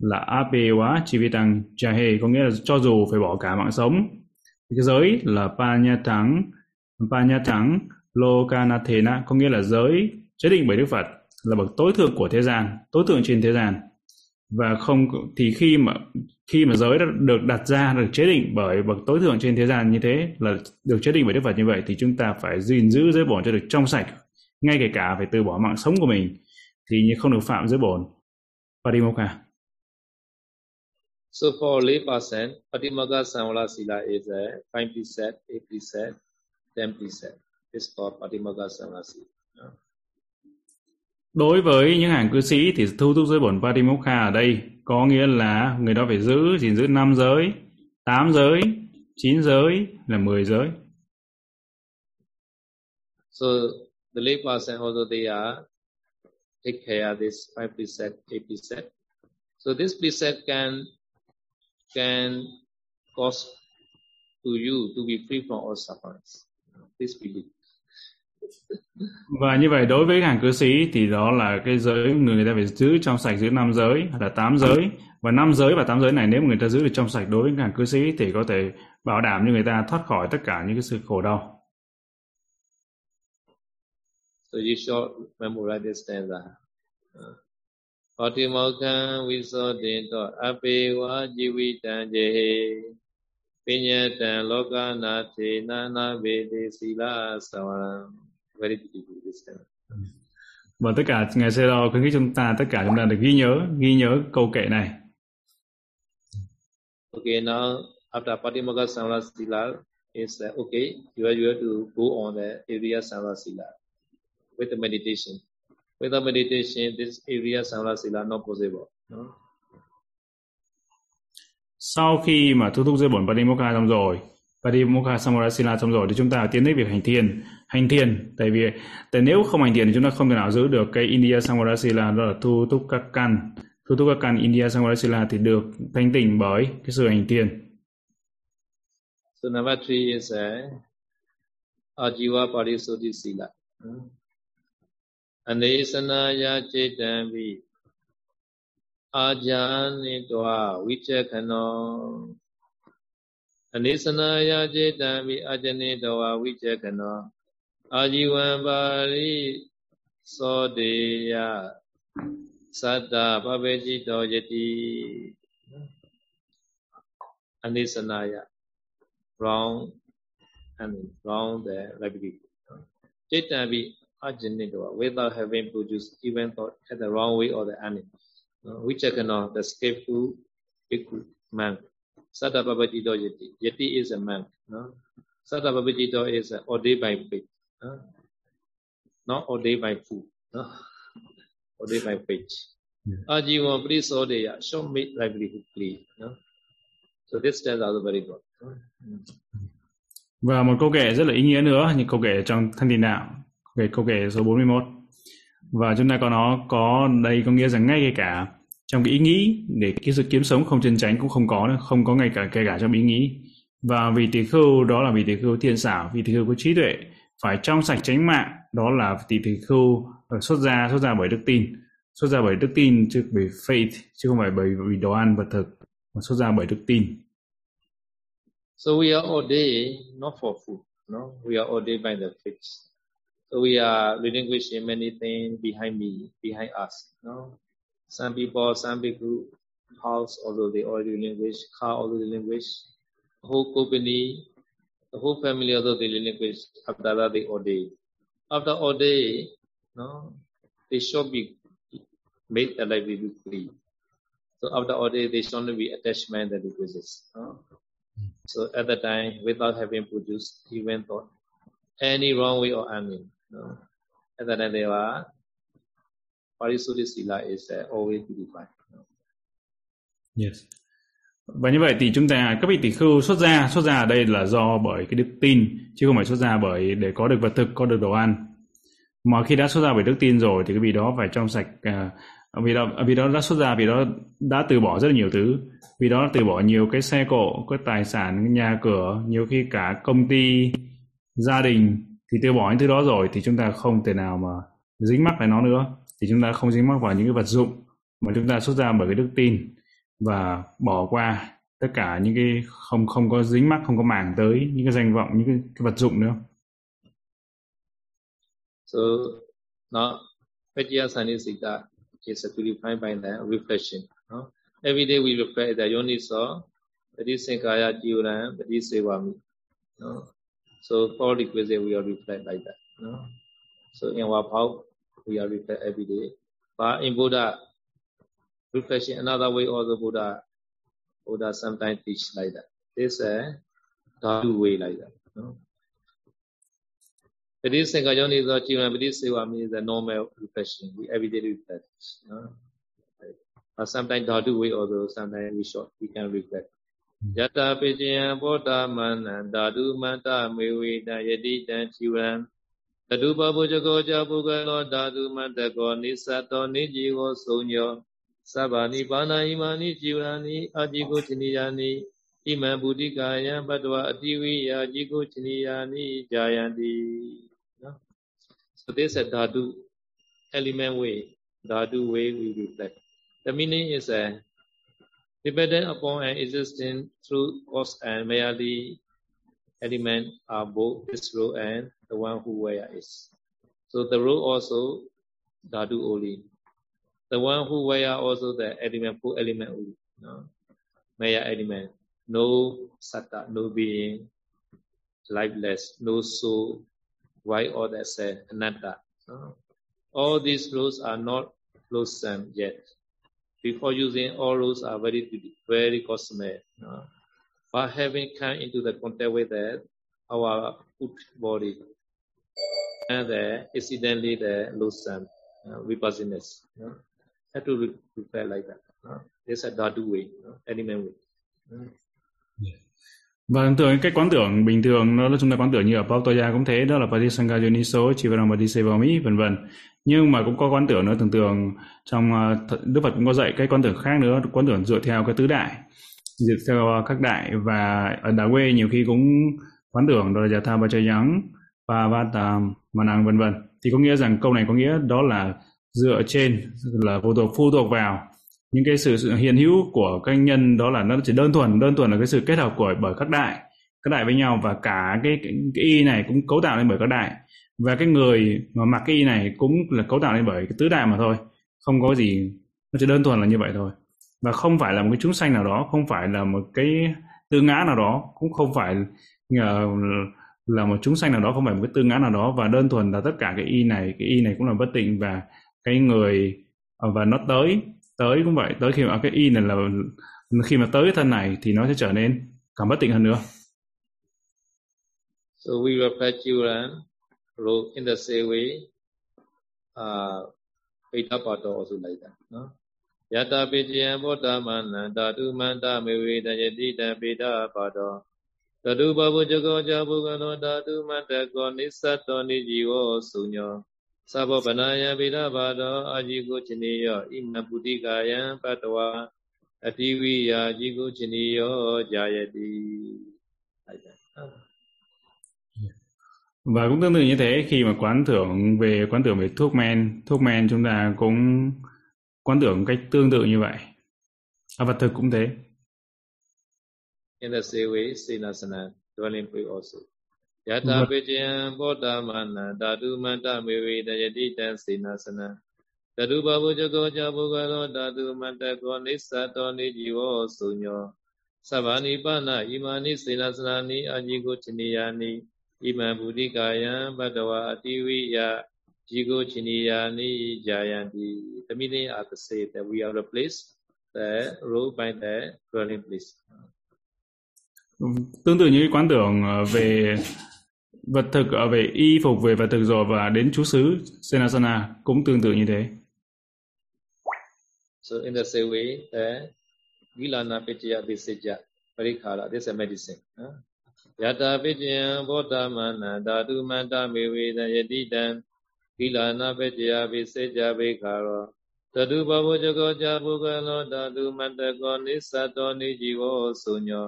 là Apewa Chivitang Jahe, có nghĩa là cho dù phải bỏ cả mạng sống. Cái giới là Panyatang Panyatang Lokanathena có nghĩa là giới chế định bởi Đức Phật là bậc tối thượng của thế gian tối thượng trên thế gian. Và không thì khi mà khi mà giới đã được đặt ra được chế định bởi bậc tối thượng trên thế gian như thế là được chế định bởi Đức Phật như vậy thì chúng ta phải gìn giữ giới bổn cho được trong sạch. Ngay kể cả phải từ bỏ mạng sống của mình thì không được phạm giới bổn. Parimokha So for lay person, Patimokha Samvala Sila is a 5 preset, 8 preset, 10 preset. It's called Patimokha Samvala Sila. Đối với những hàng cư sĩ thì thu thúc giới bổn Patimokha ở đây có nghĩa là người đó phải giữ, gìn giữ 5 giới, 8 giới, 9 giới là 10 giới. So the lay person also they are take care of this 5 preset, 8 preset. So this preset can can cause to you to be free from all sufferings. Please believe. Và như vậy đối với hàng cư sĩ thì đó là cái giới người, người ta phải giữ trong sạch giữ năm giới hay là tám giới và năm giới và tám giới này nếu người ta giữ được trong sạch đối với hàng cư sĩ thì có thể bảo đảm cho người ta thoát khỏi tất cả những cái sự khổ đau. So you should memorize this stanza. Uh, Patimokha visotinto apewa jivitanjehe Pinyatan lokana thena na vede sila savanam. Very beautiful this time. Và tất cả ngày sẽ đo khuyến khích chúng ta tất cả chúng ta được ghi nhớ ghi nhớ câu kệ này. Okay, now after Patimokha Samvala Sila is uh, okay, you have, you have to go on the area Samvala Sila with the meditation. Without meditation, this area Samvala Sila not possible. No? Sau khi mà thu thúc giới bổn Patimokha xong rồi, Patimokha Samarasila xong rồi thì chúng ta tiến đến việc hành thiền. Hành thiền, tại vì tại nếu không hành thiền thì chúng ta không thể nào giữ được cái India Samarasila đó là thu thúc các căn. Thu thúc các căn India Samarasila thì được thanh tịnh bởi cái sự hành thiền. So number three is a Ajiva Parisuddhi Sila. အနေစနာယစေတံပိအာဇာနိတောဝိချက်ခနောအနေစနာယစေတံပိအာဇနိတောဝိချက်ခနောအာဇီဝံပါရိသောတေယသတ္တပပေจิตောယတိအနေစနာယ round and round the repetitive စေတံပိ ajanitua without having produced even thought at the wrong way or the enemy. Which I cannot the skillful man. Satta Babajito Yati. Yati is a man. No? Satta Babajito is ordained by faith. No? Not ordained by food. No? Ordained by faith. Ajivan Prisodeya, show me livelihood, please. No? So this stands out very good. Và một câu kệ rất là ý nghĩa nữa như câu kệ trong thân tỳ đạo về câu kệ số 41 và chúng ta có nó có đây có nghĩa rằng ngay kể cả trong cái ý nghĩ để cái sự kiếm sống không chân chánh cũng không có nữa không có ngay cả kể cả trong ý nghĩ và vì tỷ khưu đó là vì tỷ khưu thiên xảo vì tỷ khưu có trí tuệ phải trong sạch tránh mạng đó là tỳ tỷ khưu ờ, xuất ra xuất ra bởi đức tin xuất ra bởi đức tin chứ bởi faith chứ không phải bởi vì đồ ăn vật thực mà xuất ra bởi đức tin So we are ordained not for food, no? We are ordained by the faith. So we are relinquishing many things behind me, behind us, no? Some people, some people, house, although they already relinquish, car, although they relinquish, whole company, the whole family, although they relinquish, after that they ordain. After ordain, no, they should be made life be free. So after ordain, they should not be attachment that requires. No? So at the time, without having produced even thought, any wrong way or any, no? at the time they Parisuddhi Sila is uh, always purified. No? Yes. Và như vậy thì chúng ta các vị tỷ khưu xuất gia, xuất gia ở đây là do bởi cái đức tin chứ không phải xuất gia bởi để có được vật thực, có được đồ ăn. Mà khi đã xuất gia bởi đức tin rồi thì cái vị đó phải trong sạch à, uh, vì đó vì đó đã xuất gia vì đó đã từ bỏ rất là nhiều thứ vì đó từ bỏ nhiều cái xe cộ cái tài sản nhà cửa nhiều khi cả công ty gia đình thì tiêu bỏ những thứ đó rồi thì chúng ta không thể nào mà dính mắc vào nó nữa thì chúng ta không dính mắc vào những cái vật dụng mà chúng ta xuất ra bởi cái đức tin và bỏ qua tất cả những cái không không có dính mắc không có màng tới những cái danh vọng những cái, cái vật dụng nữa So now Pajya Sanisita is purified by the reflection. No? Every day we reflect the yoniso, pati sankaya jivaram, pati. No? So four requisites we are reflect like that. No? So in our power, we are reflect every day. But in Buddha, reflection another way also Buddha, Buddha sometimes teach like that. This is a dhatu way like that. No? Pati sankaya yoniso, jivaram, pati sevami is a normal reflection. We everyday reflect. No? Uh, sometimes dhatu way also sometimes we short we can reflect ယတပိစီယံဘောဓမနံဓာတုမန္တမေဝေတယတိတံချီဝံတတုပပုဇကောကြပုဂ္ဂလောဓာတုမန္တကောနိသတ္တောနိជីဝောစုံညောသဗ္ဗနိပါဏာယိမာနိជីဝာနိအာတိကိုချဏိယာနိဣမံဘူတိကာယံပတ္တဝအတိဝိယာជីကိုချဏိယာနိဂျာယန္တိနော် so this is dhatu element way dhatu way we reflect the meaning is a dependent upon an existing through cause and merely element are both this role and the one who wear is. So the role also dhatu only. The one who wear also the element, full element only. No? Maya element. No satta, no being, lifeless, no soul, why all that said, anatta. No? All these rules are not blossom yet. Before using all rules are very very cosmic. Uh, but having come into the contact with that, our food body and the incidentally the loosen uh, vipassinas. Have to prepare like that. Uh, there's a way, uh, element way. Uh. Và tưởng cái quán tưởng bình thường nó là chúng ta quán tưởng như ở Pautaya cũng thế đó là Patisanga Yoniso, Chivaram Padisevami vân vân. Nhưng mà cũng có quan tưởng nữa thường thường trong ờ, Đức Phật cũng có dạy cái quan tưởng khác nữa, quan tưởng dựa theo cái tứ đại. dựa theo ờ, các đại. Và ở đà quê nhiều khi cũng quán tưởng đó là Jatha Bachayang và mà năng vân vân. Thì có nghĩa rằng câu này có nghĩa đó là dựa trên là phụ thuộc phụ thuộc vào những cái sự, sự hiện hữu của các nhân đó là nó chỉ đơn thuần đơn thuần là cái sự kết hợp của bởi các đại các đại với nhau. Và cả cái, cái, cái y này cũng cấu tạo lên bởi các đại và cái người mà mặc cái y này cũng là cấu tạo lên bởi cái tứ đại mà thôi. Không có gì nó chỉ đơn thuần là như vậy thôi. Và không phải là một cái chúng sanh nào đó không phải là một cái tư ngã nào đó cũng không phải ờ, là, một chúng sanh nào đó không phải một cái tư ngã nào đó. Và đơn thuần là tất cả cái y này cái y này cũng là bất tịnh và cái người ờ, và nó tới tới cũng vậy. Tới khi mà à, cái y này là khi mà tới cái thân này thì nó sẽ trở nên càng bất tịnh hơn nữa. So we refer wrote in the same way အာပိဋကပါတော်ဆိုလိုက်တာနော်ယတပိတယံဗောဓမန္တဓာတုမန္တမေဝေတယတိတံပိဋကပါတော်တတုဘဝဇဂောဇဘုကနောဓာတုမန္တကောနိသတ္တောနိဇီဝောစုညောသဘောဗနာယပိဋကပါတော်အာဇီကိုချနေယောဣနပုတိကာယံပတ္တဝါအတိဝိယာဇီကိုချနေယောဂျာယတိအဲ့ဒါ và cũng tương tự như thế khi mà quán tưởng về quán tưởng về thuốc men thuốc men chúng ta cũng quán tưởng cách tương tự như vậy. À, và thực cũng thế. In the same way sinasana dwelling place also. Yata vijayan bodha mana dhatu manta mewe dayati tan sinasana. Dhatu babu jago jabu galo dhatu manta ko nisato ni jivo sunyo. Sabani pana imani sinasana ni ajigo chiniyani iman buddhikaya bhadava ativiya jigo chiniyani jayanti the meaning are the same that we are replaced the role by the dwelling place. Tương tự như quán tưởng về vật thực ở về y phục về vật thực rồi và đến chú xứ senasana cũng tương tự như thế. So in the same way the gilana pitya visija parikhara this is a medicine huh? ယတာပိတယံဘောဓမနဓာတုမန္တမေဝေဒယတိတံကိလာနာပိတယပိစေကြပိခါရောတတုဘဝဇဂောဇာဘုကလောဓာတုမန္တကောနိသတ္တောနိជីវောဆုညော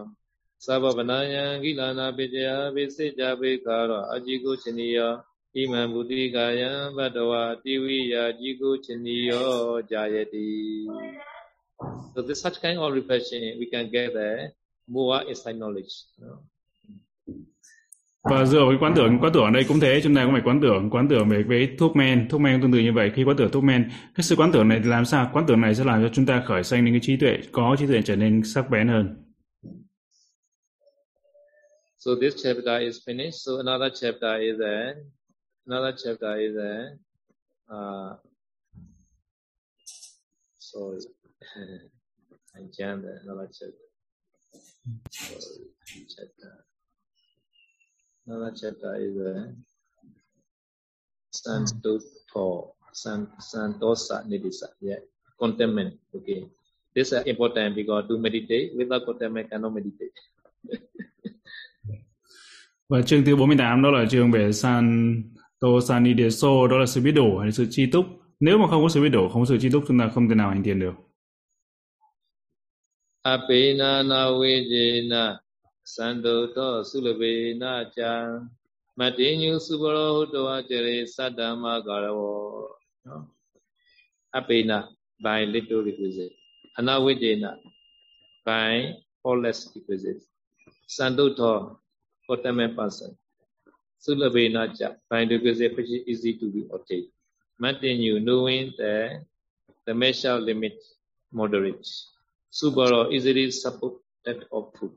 သဗ္ဗဗနာယံကိလာနာပိတယပိစေကြပိခါရောအကြိကိုချနိယောဣမံဘုတိကာယံဘတဝတိဝိယာကြိကိုချနိယောဂျာယတိ So this such kind of reflection we can get there more insight knowledge. You know. Và dựa với quán tưởng quán tưởng ở đây cũng thế chúng ta cũng phải quán tưởng quán tưởng về với thuốc men. Thuốc men tương tự như vậy. Khi quán tưởng thuốc men cái sự quán tưởng này làm sao? Quán tưởng này sẽ làm cho chúng ta khởi sanh đến cái trí tuệ có trí tuệ trở nên sắc bén hơn. So this chapter is finished. So another chapter is a another chapter is a uh, sorry. I jammed another chapter. Sorry, chapter. Chapter is uh, Santoto, San, Santosa Nidisa. Yeah, contentment. Okay. This is important because to meditate without contentment cannot meditate. Và chương thứ 48 đó là chương về San To Sanideso, đó là sự biết đủ hay sự chi túc. Nếu mà không có sự biết đủ, không có sự chi túc chúng ta không thể nào hành thiền được. Apena na သန္တုသောသုလပေနာချံမတေညုစုဘရောဟုတောအကျရေသတ္တမကာရဝောနော်အပေန by little requisite အနဝိတေန by all less requisite သန္တုသော ultimate person သုလပေနာချ by requisite which is easy to be obtained မတေညု knowing the the measure limit moderate subaro easily support that of food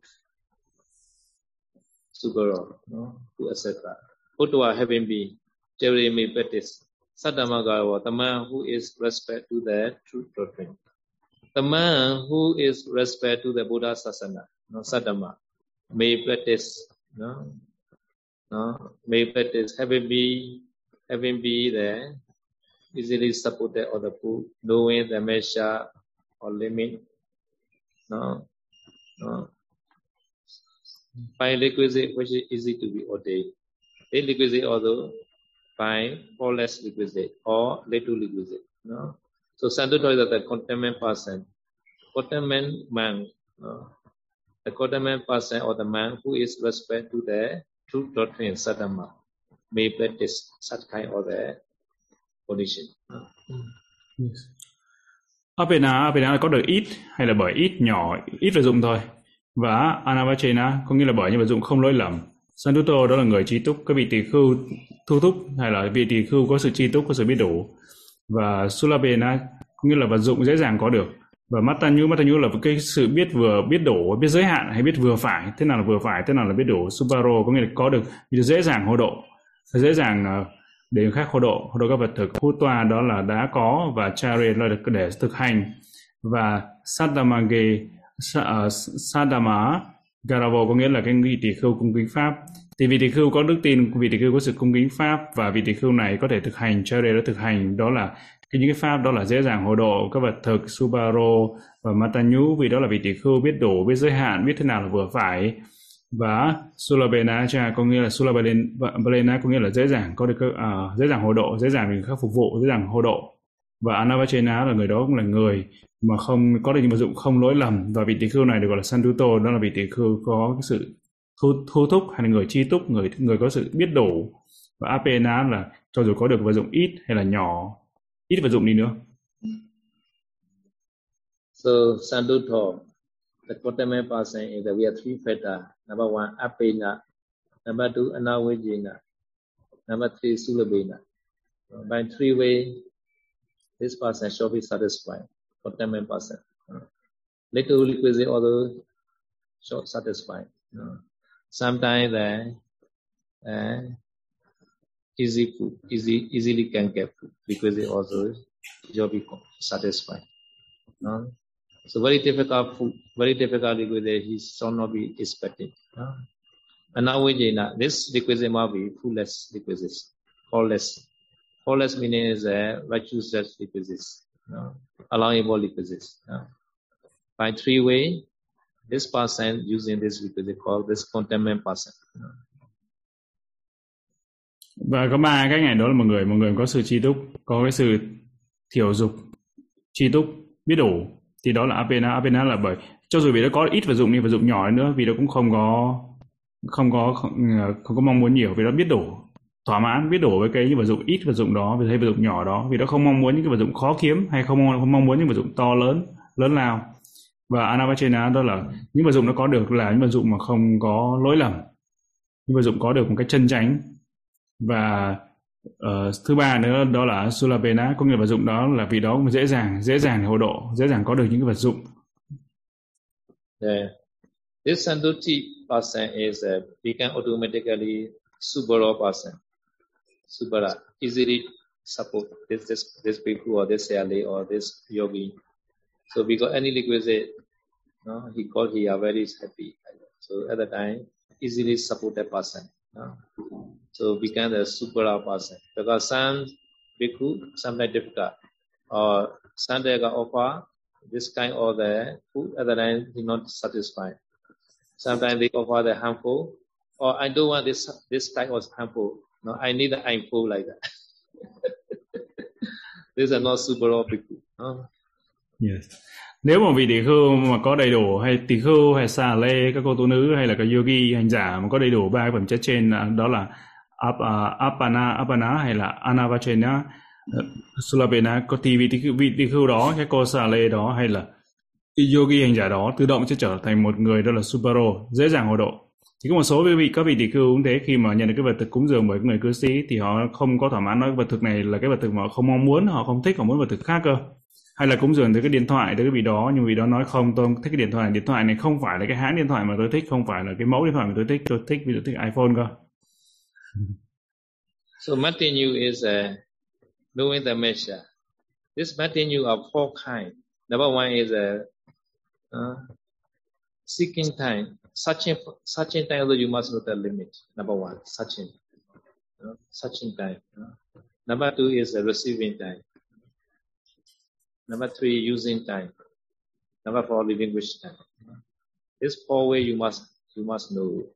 superior, no, to etc. Uttva having been Jeremy practice. Saddhamagara, the man who is respect to the true doctrine. The man who is respect to the Buddha Sasana, no, Saddhama, may practice, no, no, may practice having be, having be there, easily supported or other food, knowing the measure or limit, no, no, by requisite which is easy to be ordained. A requisite although by or less requisite or little requisite. No? So Santuto is the contentment person. Contentment man. No? the contentment person or the man who is respect to the true doctrine Saddharma may practice such kind of the condition. Yes. Apena, Apena là có được ít hay là bởi ít nhỏ, ít lợi dụng thôi. Và Anavachena có nghĩa là bởi những vật dụng không lỗi lầm. Santuto đó là người trí túc, các vị tỳ khưu thu thúc hay là vị tỳ khưu có sự trí túc, có sự biết đủ. Và Sulabena có nghĩa là vật dụng dễ dàng có được. Và Matanyu, Matanyu là cái sự biết vừa biết đủ, biết giới hạn hay biết vừa phải. Thế nào là vừa phải, thế nào là biết đủ. Subaro có nghĩa là có được dễ dàng hô độ, dễ dàng ờ, để người khác hô độ, hô độ các vật thực. Hutwa đó là đã có và Chare là để thực hành. Và Sa uh, Sadama Garavo có nghĩa là cái vị tỷ khưu cung kính pháp. Thì vị tỷ khưu có đức tin vị tỷ khưu có sự cung kính pháp và vị tỷ khưu này có thể thực hành cho đây đã thực hành đó là cái những cái pháp đó là dễ dàng hồ độ các vật thực Subaro và Matanyu vì đó là vị tỷ khưu biết đủ biết giới hạn biết thế nào là vừa phải. Và Sulabena cha có nghĩa là Sulabena có nghĩa là dễ dàng có được uh, dễ dàng hồ độ dễ dàng mình khắc phục vụ dễ dàng hồ độ. Và Anavachena là người đó cũng là người mà không có được những vật dụng không lỗi lầm. Và vị tỷ khưu này được gọi là Sanduto đó là vị tỷ khưu có cái sự thu, thu thúc hay là người chi túc người người có sự biết đủ. Và Apena là cho dù có được vật dụng ít hay là nhỏ ít vật dụng đi nữa. So Sanduto the Kotame person is that we have three factors number one Apena number two anavijina number three Sulabena. By three way this person shall be satisfied. Contentment person. Uh, little requisite although short satisfied. Uh, sometimes the uh, easy food, easy easily can get food requisite also you'll satisfied. Uh, so very difficult food, very difficult requisite he shall not be expecting. Uh, and now we know this requisite must be fullest requisites, less. Fullest meaning is a virtuous requisites. Uh, allowable requisites. Uh, by three way, this person using this requisite called this contentment person. Uh. Và có ba cái này đó là một người, một người có sự tri túc, có cái sự thiểu dục, tri túc, biết đủ. Thì đó là apena, apena là bởi cho dù vì nó có ít vật dụng nhưng vật dụng nhỏ nữa vì nó cũng không có không có không, không có mong muốn nhiều vì nó biết đủ thỏa mãn biết đủ với cái vật dụng ít vật dụng đó vì thấy vật dụng nhỏ đó vì nó không mong muốn những cái vật dụng khó kiếm hay không mong, không mong muốn những vật dụng to lớn lớn lao và anavachena đó là những vật dụng nó có được là những vật dụng mà không có lỗi lầm những vật dụng có được một cái chân chánh và uh, thứ ba nữa đó là sulapena có nghĩa là vật dụng đó là vì đó dễ dàng dễ dàng hộ độ dễ dàng có được những cái vật dụng yeah. This sanduti person is uh, become automatically super person. Subara easily support this this this people or this Yali or this yogi. So because any requisite, eh, no, he called he are very happy. So at the time, easily support a person. No? So become a uh, super person. Because some bhikkhu sometimes difficult. Or they offer this kind of the food at the time he not satisfied. Sometimes they offer the harmful, or I don't want this this type of harmful. No, I need an info like that. These are not super people. No? Yes. Nếu mà vị tỷ khưu mà có đầy đủ hay tỷ khưu hay xà lê các cô tu nữ hay là các yogi hành giả mà có đầy đủ ba phẩm chất trên à, đó là à, apana apana hay là anavachena ờ, sulabena có thì vị tỷ vị tỷ khưu đó cái cô xà lê đó hay là yogi hành giả đó tự động sẽ trở thành một người đó là supero dễ dàng hộ độ thì có một số quý vị các vị tỷ khưu cũng thế khi mà nhận được cái vật thực cúng dường bởi người cư sĩ thì họ không có thỏa mãn nói vật thực này là cái vật thực mà họ không mong muốn họ không thích họ muốn vật thực khác cơ hay là cúng dường tới cái điện thoại tới cái vị đó nhưng vị đó nói không tôi thích cái điện thoại điện thoại này không phải là cái hãng điện thoại mà tôi thích không phải là cái mẫu điện thoại mà tôi thích tôi thích ví dụ thích iPhone cơ So Matthew is uh, knowing the measure. This Matthew of four kind. Number one is a uh, seeking time. Searching, searching time, you must know the limit. Number one, searching. You searching time. You. Number two is uh, receiving time. Number three, using time. Number four, with time. This four way you must you must know.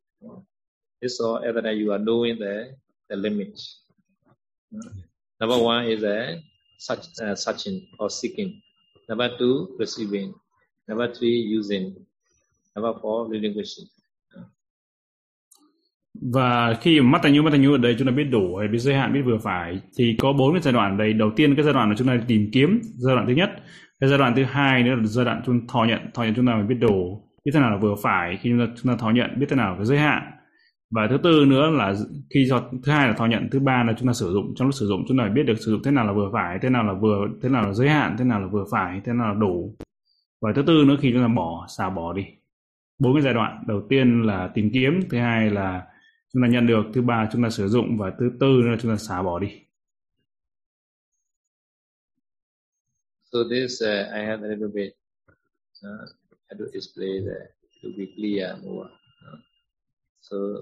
This all evident you are knowing the the limit. Number one is a uh, such uh, searching or seeking. Number two, receiving. Number three, using. Number four, relinquishing. và khi mà mắt tay nhu mắt tay nhu ở đây chúng ta biết đủ hay biết giới hạn biết vừa phải thì có bốn cái giai đoạn đây. Đầu tiên cái giai đoạn là chúng ta tìm kiếm giai đoạn thứ nhất. Cái giai đoạn thứ hai nữa là giai đoạn chúng thọ nhận. Thọ nhận chúng ta phải biết đủ biết thế nào là vừa phải khi chúng ta chúng ta thọ nhận biết thế nào là cái giới hạn. Và thứ tư nữa là khi do thứ hai là thọ nhận thứ ba là chúng ta sử dụng. Trong lúc sử dụng chúng ta phải biết được sử dụng thế nào là vừa phải thế nào là vừa thế nào là giới hạn thế nào là vừa phải thế nào là đủ và thứ tư nữa khi chúng ta bỏ xả bỏ đi bốn cái giai đoạn đầu tiên là tìm kiếm thứ hai là chúng ta nhận được thứ ba chúng ta sử dụng và thứ tư là chúng ta xả bỏ đi So this uh, I have a little bit uh, I do explain that to be clear more. Uh, so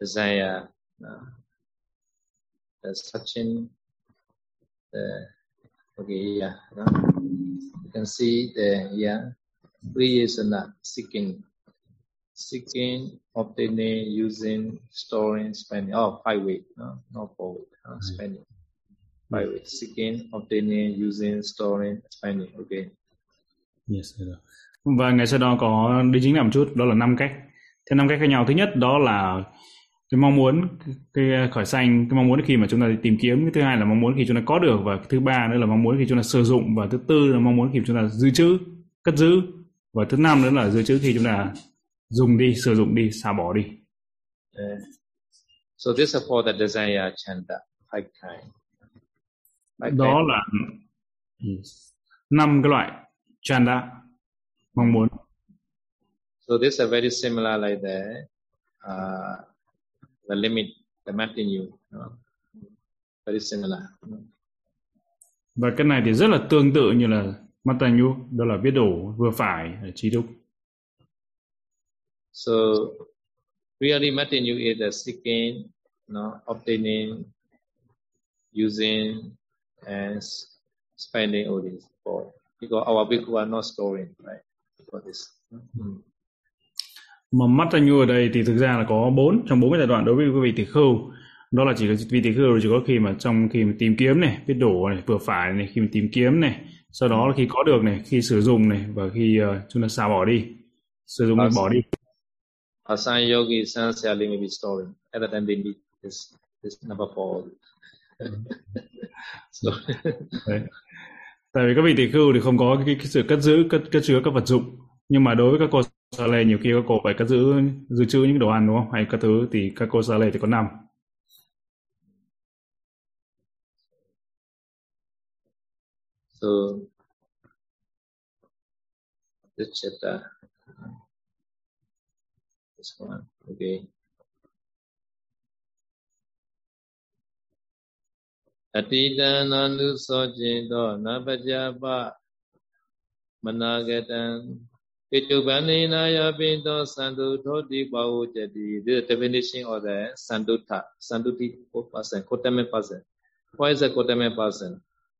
as I uh, uh, the searching, the okay, yeah, uh, you can see the yeah, not seeking, seeking, obtaining, using, storing, spending. Oh, five way, no, not four way, uh, spending. Five way, seeking, obtaining, using, storing, spending. Okay. Yes, và ngày sau đó có đi chính là một chút đó là năm cách thế năm cách khác nhau thứ nhất đó là cái mong muốn cái khởi sanh cái mong muốn khi mà chúng ta tìm kiếm cái thứ hai là mong muốn khi chúng ta có được và thứ ba nữa là mong muốn khi chúng ta sử dụng và thứ tư là mong muốn khi chúng ta dự trữ cất giữ và thứ năm nữa là dự trữ khi chúng ta dùng đi sử dụng đi xả bỏ đi Uh, so this is for the desire chanda, five kind. Five đó kind. là yes, năm cái loại chanda mong muốn So this is very similar like the uh, the limit, the Martin you know, very similar. và cái này thì rất là tương tự như là Mata Nhu đó là biết đủ vừa phải trí túc So really Martin you is the seeking, no, obtaining, using, and spending all this for because our bhikkhu are not storing, right? For this. Mm. mà Mata Nhu ở đây thì thực ra là có bốn trong bốn cái giai đoạn đối với quý vị tỷ khưu đó là chỉ vị tỷ khưu chỉ có khi mà trong khi mà tìm kiếm này biết đủ này vừa phải này khi mà tìm kiếm này sau đó là khi có được này khi sử dụng này và khi uh, chúng ta xả bỏ đi sử dụng này bỏ đi some yogi, selling may be storing. At that time they need this this number four. so Đấy. Tại vì các vị tỷ khưu thì không có cái, cái sự cất giữ, cất, cất chứa các vật dụng. Nhưng mà đối với các cô sa lê nhiều khi các cô phải cất giữ dự trữ những đồ ăn đúng không? Hay các thứ thì các cô sa lê thì có năm. So, this chapter, this one, okay. Atita nandu sojin do nabajapa managatan pitubhanena yapindo sandu thoti bhavu jati. The definition of the sandutha, sanduti ko pasen ko teme pasen What is a ko teme pasen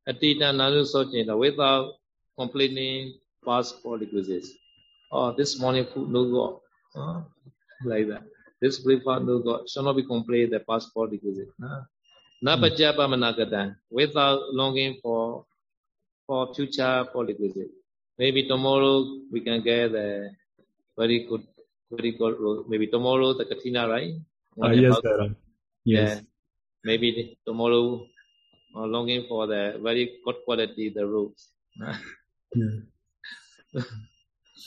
Atita Nanusochena without completing past four requisites. Or oh, this morning food no go. Huh? Like that. This breakfast no go. Shall not be complete the past four requisites. Huh? Napajapa hmm. managatan without longing for for future four. Maybe tomorrow we can get the very good very good maybe tomorrow the Katina, right? Uh, yes, Yes. Yeah. Maybe tomorrow uh, longing for the very good quality the roads. Yeah.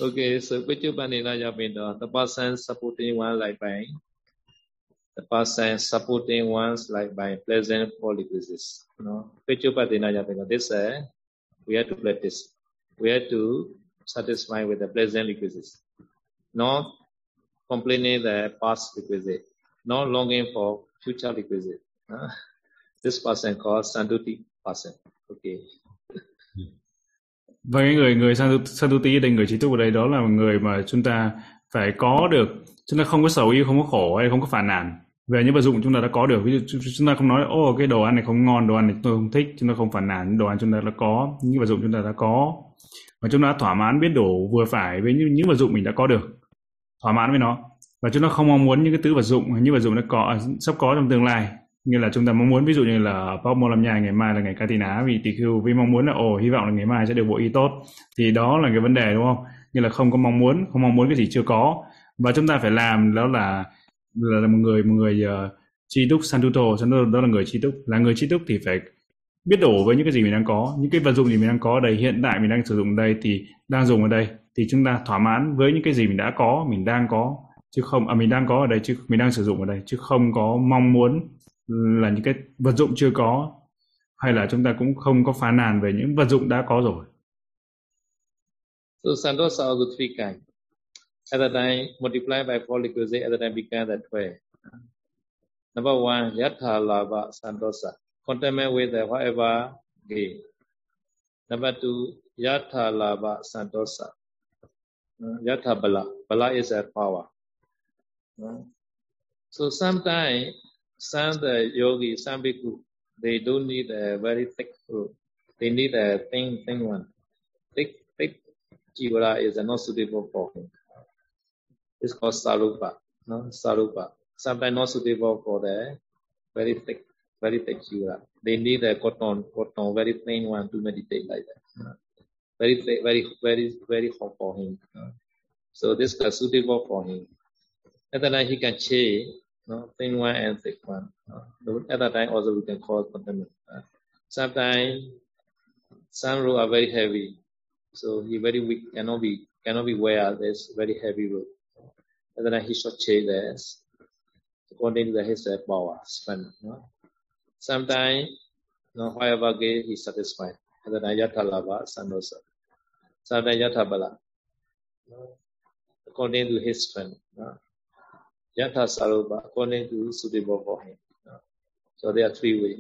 okay, so Pichupanina Yapindo, the person supporting one like by the person supporting one's like by pleasant prerequisites. You know, this uh, we have to practice. We have to satisfy with the pleasant requisites, not complaining the past requisite, not longing for future requisite. Uh, this person called Sanduti person. Okay. Và cái người người Santu- Santuti đây người trí túc ở đây đó là người mà chúng ta phải có được chúng ta không có sầu yêu không có khổ hay không có phản nàn. Về những vật dụng chúng ta đã có được ví dụ chúng- ta không nói ô cái đồ ăn này không ngon đồ ăn này tôi không thích. Chúng ta không phản nàn đồ ăn chúng ta đã có những vật dụng chúng ta đã có. Và chúng ta đã thỏa mãn biết đủ vừa phải với những, những vật dụng mình đã có được. Thỏa mãn với nó. Và chúng ta không mong muốn những cái thứ vật dụng hay những vật dụng đã có sắp có trong tương lai như là chúng ta mong muốn ví dụ như là Pop Mô Lâm Nhai ngày mai là ngày Katina vì TQ vì mong muốn là ồ hy vọng là ngày mai sẽ được bộ y tốt. Thì đó là cái vấn đề đúng không? Như là không có mong muốn không mong muốn cái gì chưa có. Và chúng ta phải làm đó là là một người một người ờ, uh, tri túc santuto. Santuto đó là người chi túc. Là người chi túc thì phải biết đủ với những cái gì mình đang có những cái vật dụng gì mình đang có ở đây hiện tại mình đang sử dụng ở đây thì đang dùng ở đây. Thì chúng ta thỏa mãn với những cái gì mình đã có mình đang có chứ không à mình đang có ở đây chứ mình đang sử dụng ở đây chứ không có mong muốn là những cái vật dụng chưa có hay là chúng ta cũng không có phá nàn về những vật dụng đã có rồi. So santosa also three kinds. At the time, multiplied by four liquids, at the time began that way. Number one, yatha lava santosa, contentment with the whatever gain. Number two, yatha lava santosa, yatha bala. Bala is a power. So sometimes some the yogi, some bhikkhu, they don't need a very thick fruit. They need a thin, thin one. Thick, thick jivara is not suitable for him. It's called sarupa, no? Sarupa. Sometimes not suitable for the very thick, very thick jivara. They need a cotton, cotton, very thin one to meditate like that. Very, thick, very, very, very hot for him. So this is suitable for him. And then he can change no? thin one and thick one. Uh, at that time also we can call contaminant. Uh, sometimes some rope are very heavy, so he very weak, cannot be cannot be wear this very heavy rope. And then he should change this according to his power, strength. No? Sometimes, no, however he is satisfied. And then yatha lava, sandosa. Sometimes yatha bala. No? According to his strength. No? Yatha Sarupa according to suitable for him. So there are three ways.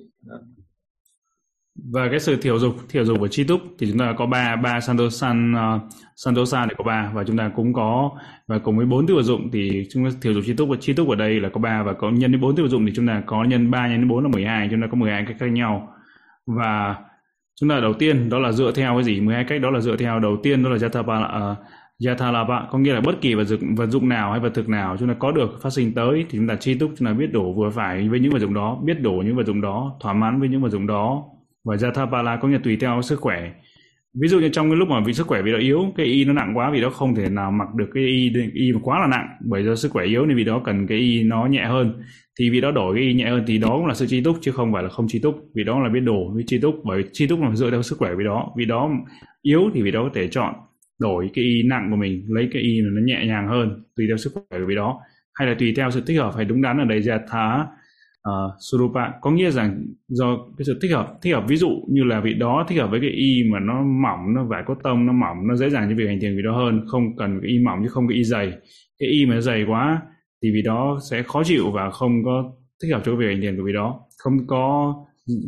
Và cái sự thiểu dục, thiểu dục của chi túc thì chúng ta có ba ba santosan uh, ờ, santosa để có ba và chúng ta cũng có và cùng với bốn tiêu vật dụng thì chúng ta thiểu dục chi túc và chi túc ở đây là có ba và có nhân đến bốn tiêu vật dụng thì chúng ta có nhân ba nhân bốn là 12 chúng ta có 12 cách khác nhau và chúng ta đầu tiên đó là dựa theo cái gì 12 cách đó là dựa theo đầu tiên đó là Jatapala uh, ờ, Gatha là bạn, có nghĩa là bất kỳ vật dụng, vật dụng nào hay vật thực nào chúng ta có được phát sinh tới thì chúng ta chi túc chúng ta biết đủ vừa phải với những vật dụng đó biết đủ những vật dụng đó thỏa mãn với những vật dụng đó. Và Yathapala có nghĩa là tùy theo sức khỏe. Ví dụ như trong cái lúc mà vì sức khỏe vì đó yếu cái y nó nặng quá vì đó không thể nào mặc được cái y y mà quá là nặng. Bởi do sức khỏe yếu nên vì đó cần cái y nó nhẹ hơn. Thì vì đó đổi cái y nhẹ hơn thì đó cũng là sự chi túc chứ không phải là không chi túc vì đó là biết đủ với chi túc bởi chi túc là dựa theo sức khỏe vì đó. Vì đó yếu thì vì đó có thể chọn đổi cái y nặng của mình lấy cái y nó nhẹ nhàng hơn tùy theo sức khỏe của vị đó. Hay là tùy theo sự thích hợp phải đúng đắn ở đây ra thá uh, surupa. Có nghĩa rằng do cái sự thích hợp thích hợp ví dụ như là vị đó thích hợp với cái y mà nó mỏng nó vải cốt tông nó mỏng nó dễ dàng cho việc hành thiền vị đó hơn không cần cái y mỏng chứ không cái y dày. Cái y mà nó dày quá thì vị đó sẽ khó chịu và không có thích hợp cho việc hành thiền của vị đó. Không có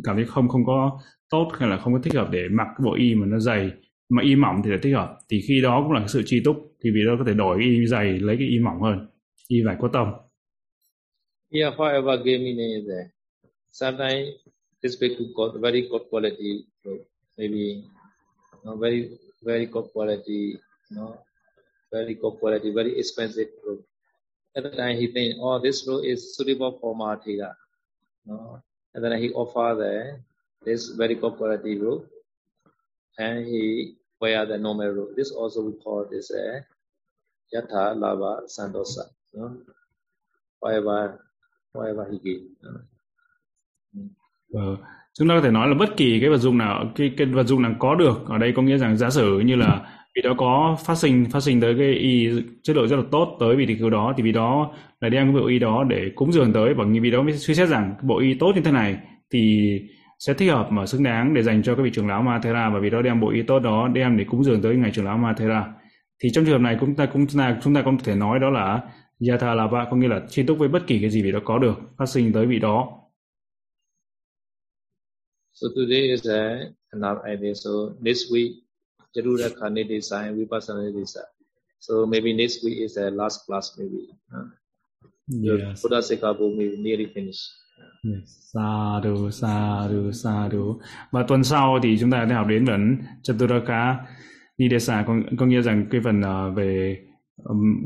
cảm thấy không không có tốt hay là không có thích hợp để mặc cái bộ y mà nó dày mà y mỏng thì là thích hợp thì khi đó cũng là sự chi túc thì vì đó có thể đổi cái y dày lấy cái y mỏng hơn y vải có tông Yeah, however, gaming is there. Sometimes this bhikkhu got very good quality rope, maybe you very very good quality, you know, very good quality, very expensive rope. At the time he think, oh, this rope is suitable for my You know? And then he offer the this very good quality rope and he wear the normal robe. This also we call this a yatha lava sandosa. No? Whatever, whatever he gave. No? Ờ, chúng ta có thể nói là bất kỳ cái vật dụng nào cái cái vật dụng nào có được ở đây có nghĩa rằng giả sử như là vì đó có phát sinh phát sinh tới cái y chất lượng rất là tốt tới vị cứu đó thì vì đó là đem cái bộ y đó để cúng dường tới và vì đó mới suy xét rằng bộ y tốt như thế này thì sẽ thích hợp mà xứng đáng để dành cho các vị trưởng lão Mathera và vì đó đem bộ y tốt đó đem để cúng dường tới ngài trưởng lão Mathera thì trong trường hợp này chúng ta cũng chúng ta chúng ta có thể nói đó là Yatha Lava có nghĩa là chi túc với bất kỳ cái gì vị đó có được phát sinh tới vị đó So today is a, another idea. So next week, Jarura Khani design, Vipassana design. So maybe next week is the last class maybe. Huh? Yes. Buddha Sekabo maybe nearly finished. Sa du, sa du, sa du. Và tuần sau thì chúng ta sẽ học đến phần Chaturaka Nidesa, có, có nghĩa rằng cái phần uh, về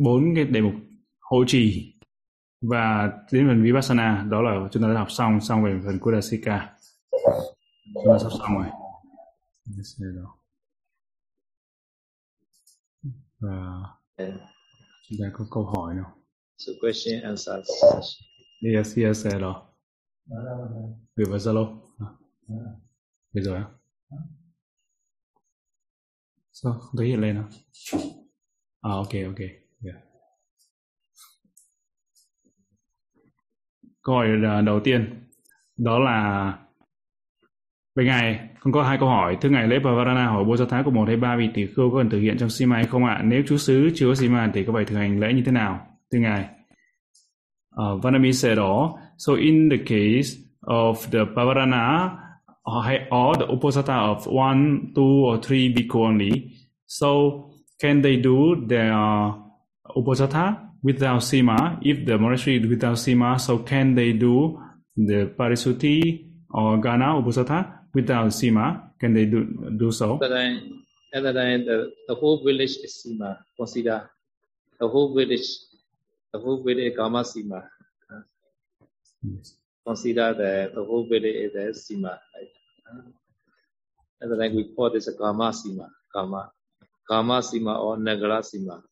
bốn um, cái đề mục hộ trì và đến phần Vipassana đó là chúng ta đã học xong xong về phần Kudasika. Chúng ta sắp xong rồi. và chúng ta có câu hỏi nào so question answer. yes yes rồi gửi vào zalo à. gửi rồi á sao không thấy hiện lên à à ok ok yeah. câu hỏi à, đầu tiên đó là Vậy ngài, con có hai câu hỏi. Thứ ngài lễ Pavarana hỏi Bồ Tát của một hay ba vị tỷ khưu có cần thực hiện trong Sima hay không ạ? Nếu chú xứ chưa có Sima thì có phải thực hành lễ như thế nào? Thưa ngài. Uh, Vanami said all. So in the case of the Pavarana or the Uposatha of one, two or three bhikkhu only, so can they do their Uposatha without Sima? If the monastery is without Sima, so can they do the Parisuti or Gana Uposatha without Sima? Can they do, do so? At that the, the whole village is Sima. Consider the whole village, the whole village is Gama Sima. Yes. Consider the, the whole village is a Sima. Right? And then we call this a karma Sima. Karma. Karma Sima or Nagara Sima.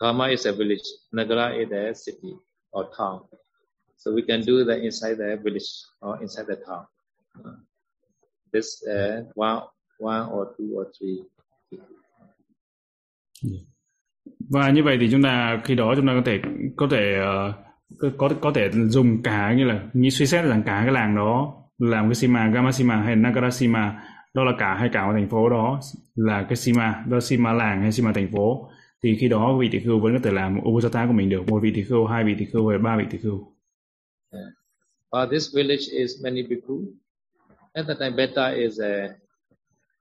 Karma is a village. Nagara is a city or town. So we can do that inside the village or inside the town. This uh, one, one or two or three. Và như vậy thì chúng ta khi đó chúng ta có thể có thể uh, có có, thể dùng cả như là như suy xét rằng cả cái làng đó làm cái Sima, gamasima hay nagarasima đó là cả hay cả một thành phố đó là cái Sima, đó là Sima làng hay Sima thành phố thì khi đó vị tỷ khưu vẫn có thể làm Uposatha của mình được một vị tỷ khưu, hai vị tỷ khưu hay ba vị tỷ khưu. uh, this village is many bhikkhu. At the time, better is a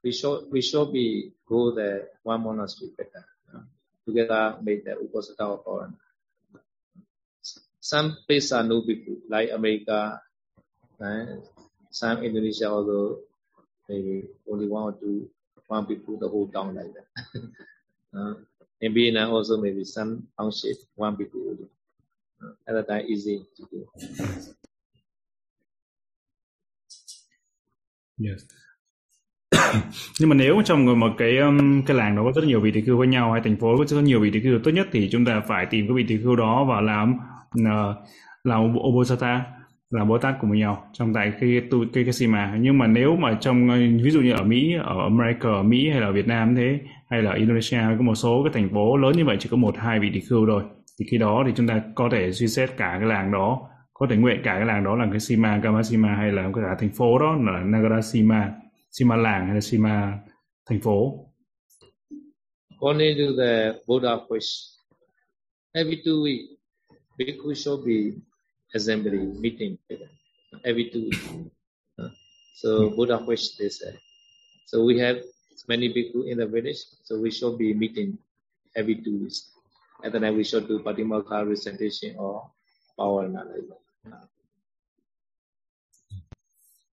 we should we should be go the one monastery better uh, together make the Uposatha of foreign. Some places are no people like America, uh, some Indonesia also maybe only one or two one people the whole town like that. uh, in Vietnam also maybe some township one people only. Uh, at that time easy to do. Yes. Nhưng mà nếu trong một cái um, cái làng đó có rất nhiều vị tỷ khưu với nhau hay thành phố có rất nhiều vị tỷ khưu tốt nhất thì chúng ta phải tìm cái vị tỷ khưu đó và làm uh, Obosata, là làm Bồ Tát cùng với nhau trong tại cái tu cái cái Sima. Nhưng mà nếu mà trong ờ, ví dụ như ở Mỹ ở America ở Mỹ hay là Việt Nam thế hay là Indonesia có một số cái thành phố lớn như vậy chỉ có một hai vị tỷ khưu rồi. thì khi đó thì chúng ta có thể suy xét cả cái làng đó có thể nguyện cả cái làng đó là cái Sima Gamasima hay là cả thành phố đó là Nagara Sima làng hay là Sima thành phố. Only do the Buddha wish, every two weeks, bhikkhu should be assembly meeting every two weeks. Uh, So Buddha wish they Uh, so we have many bhikkhu in the village, so we should be meeting every two weeks. And then we should do Patimokha recitation or power analysis.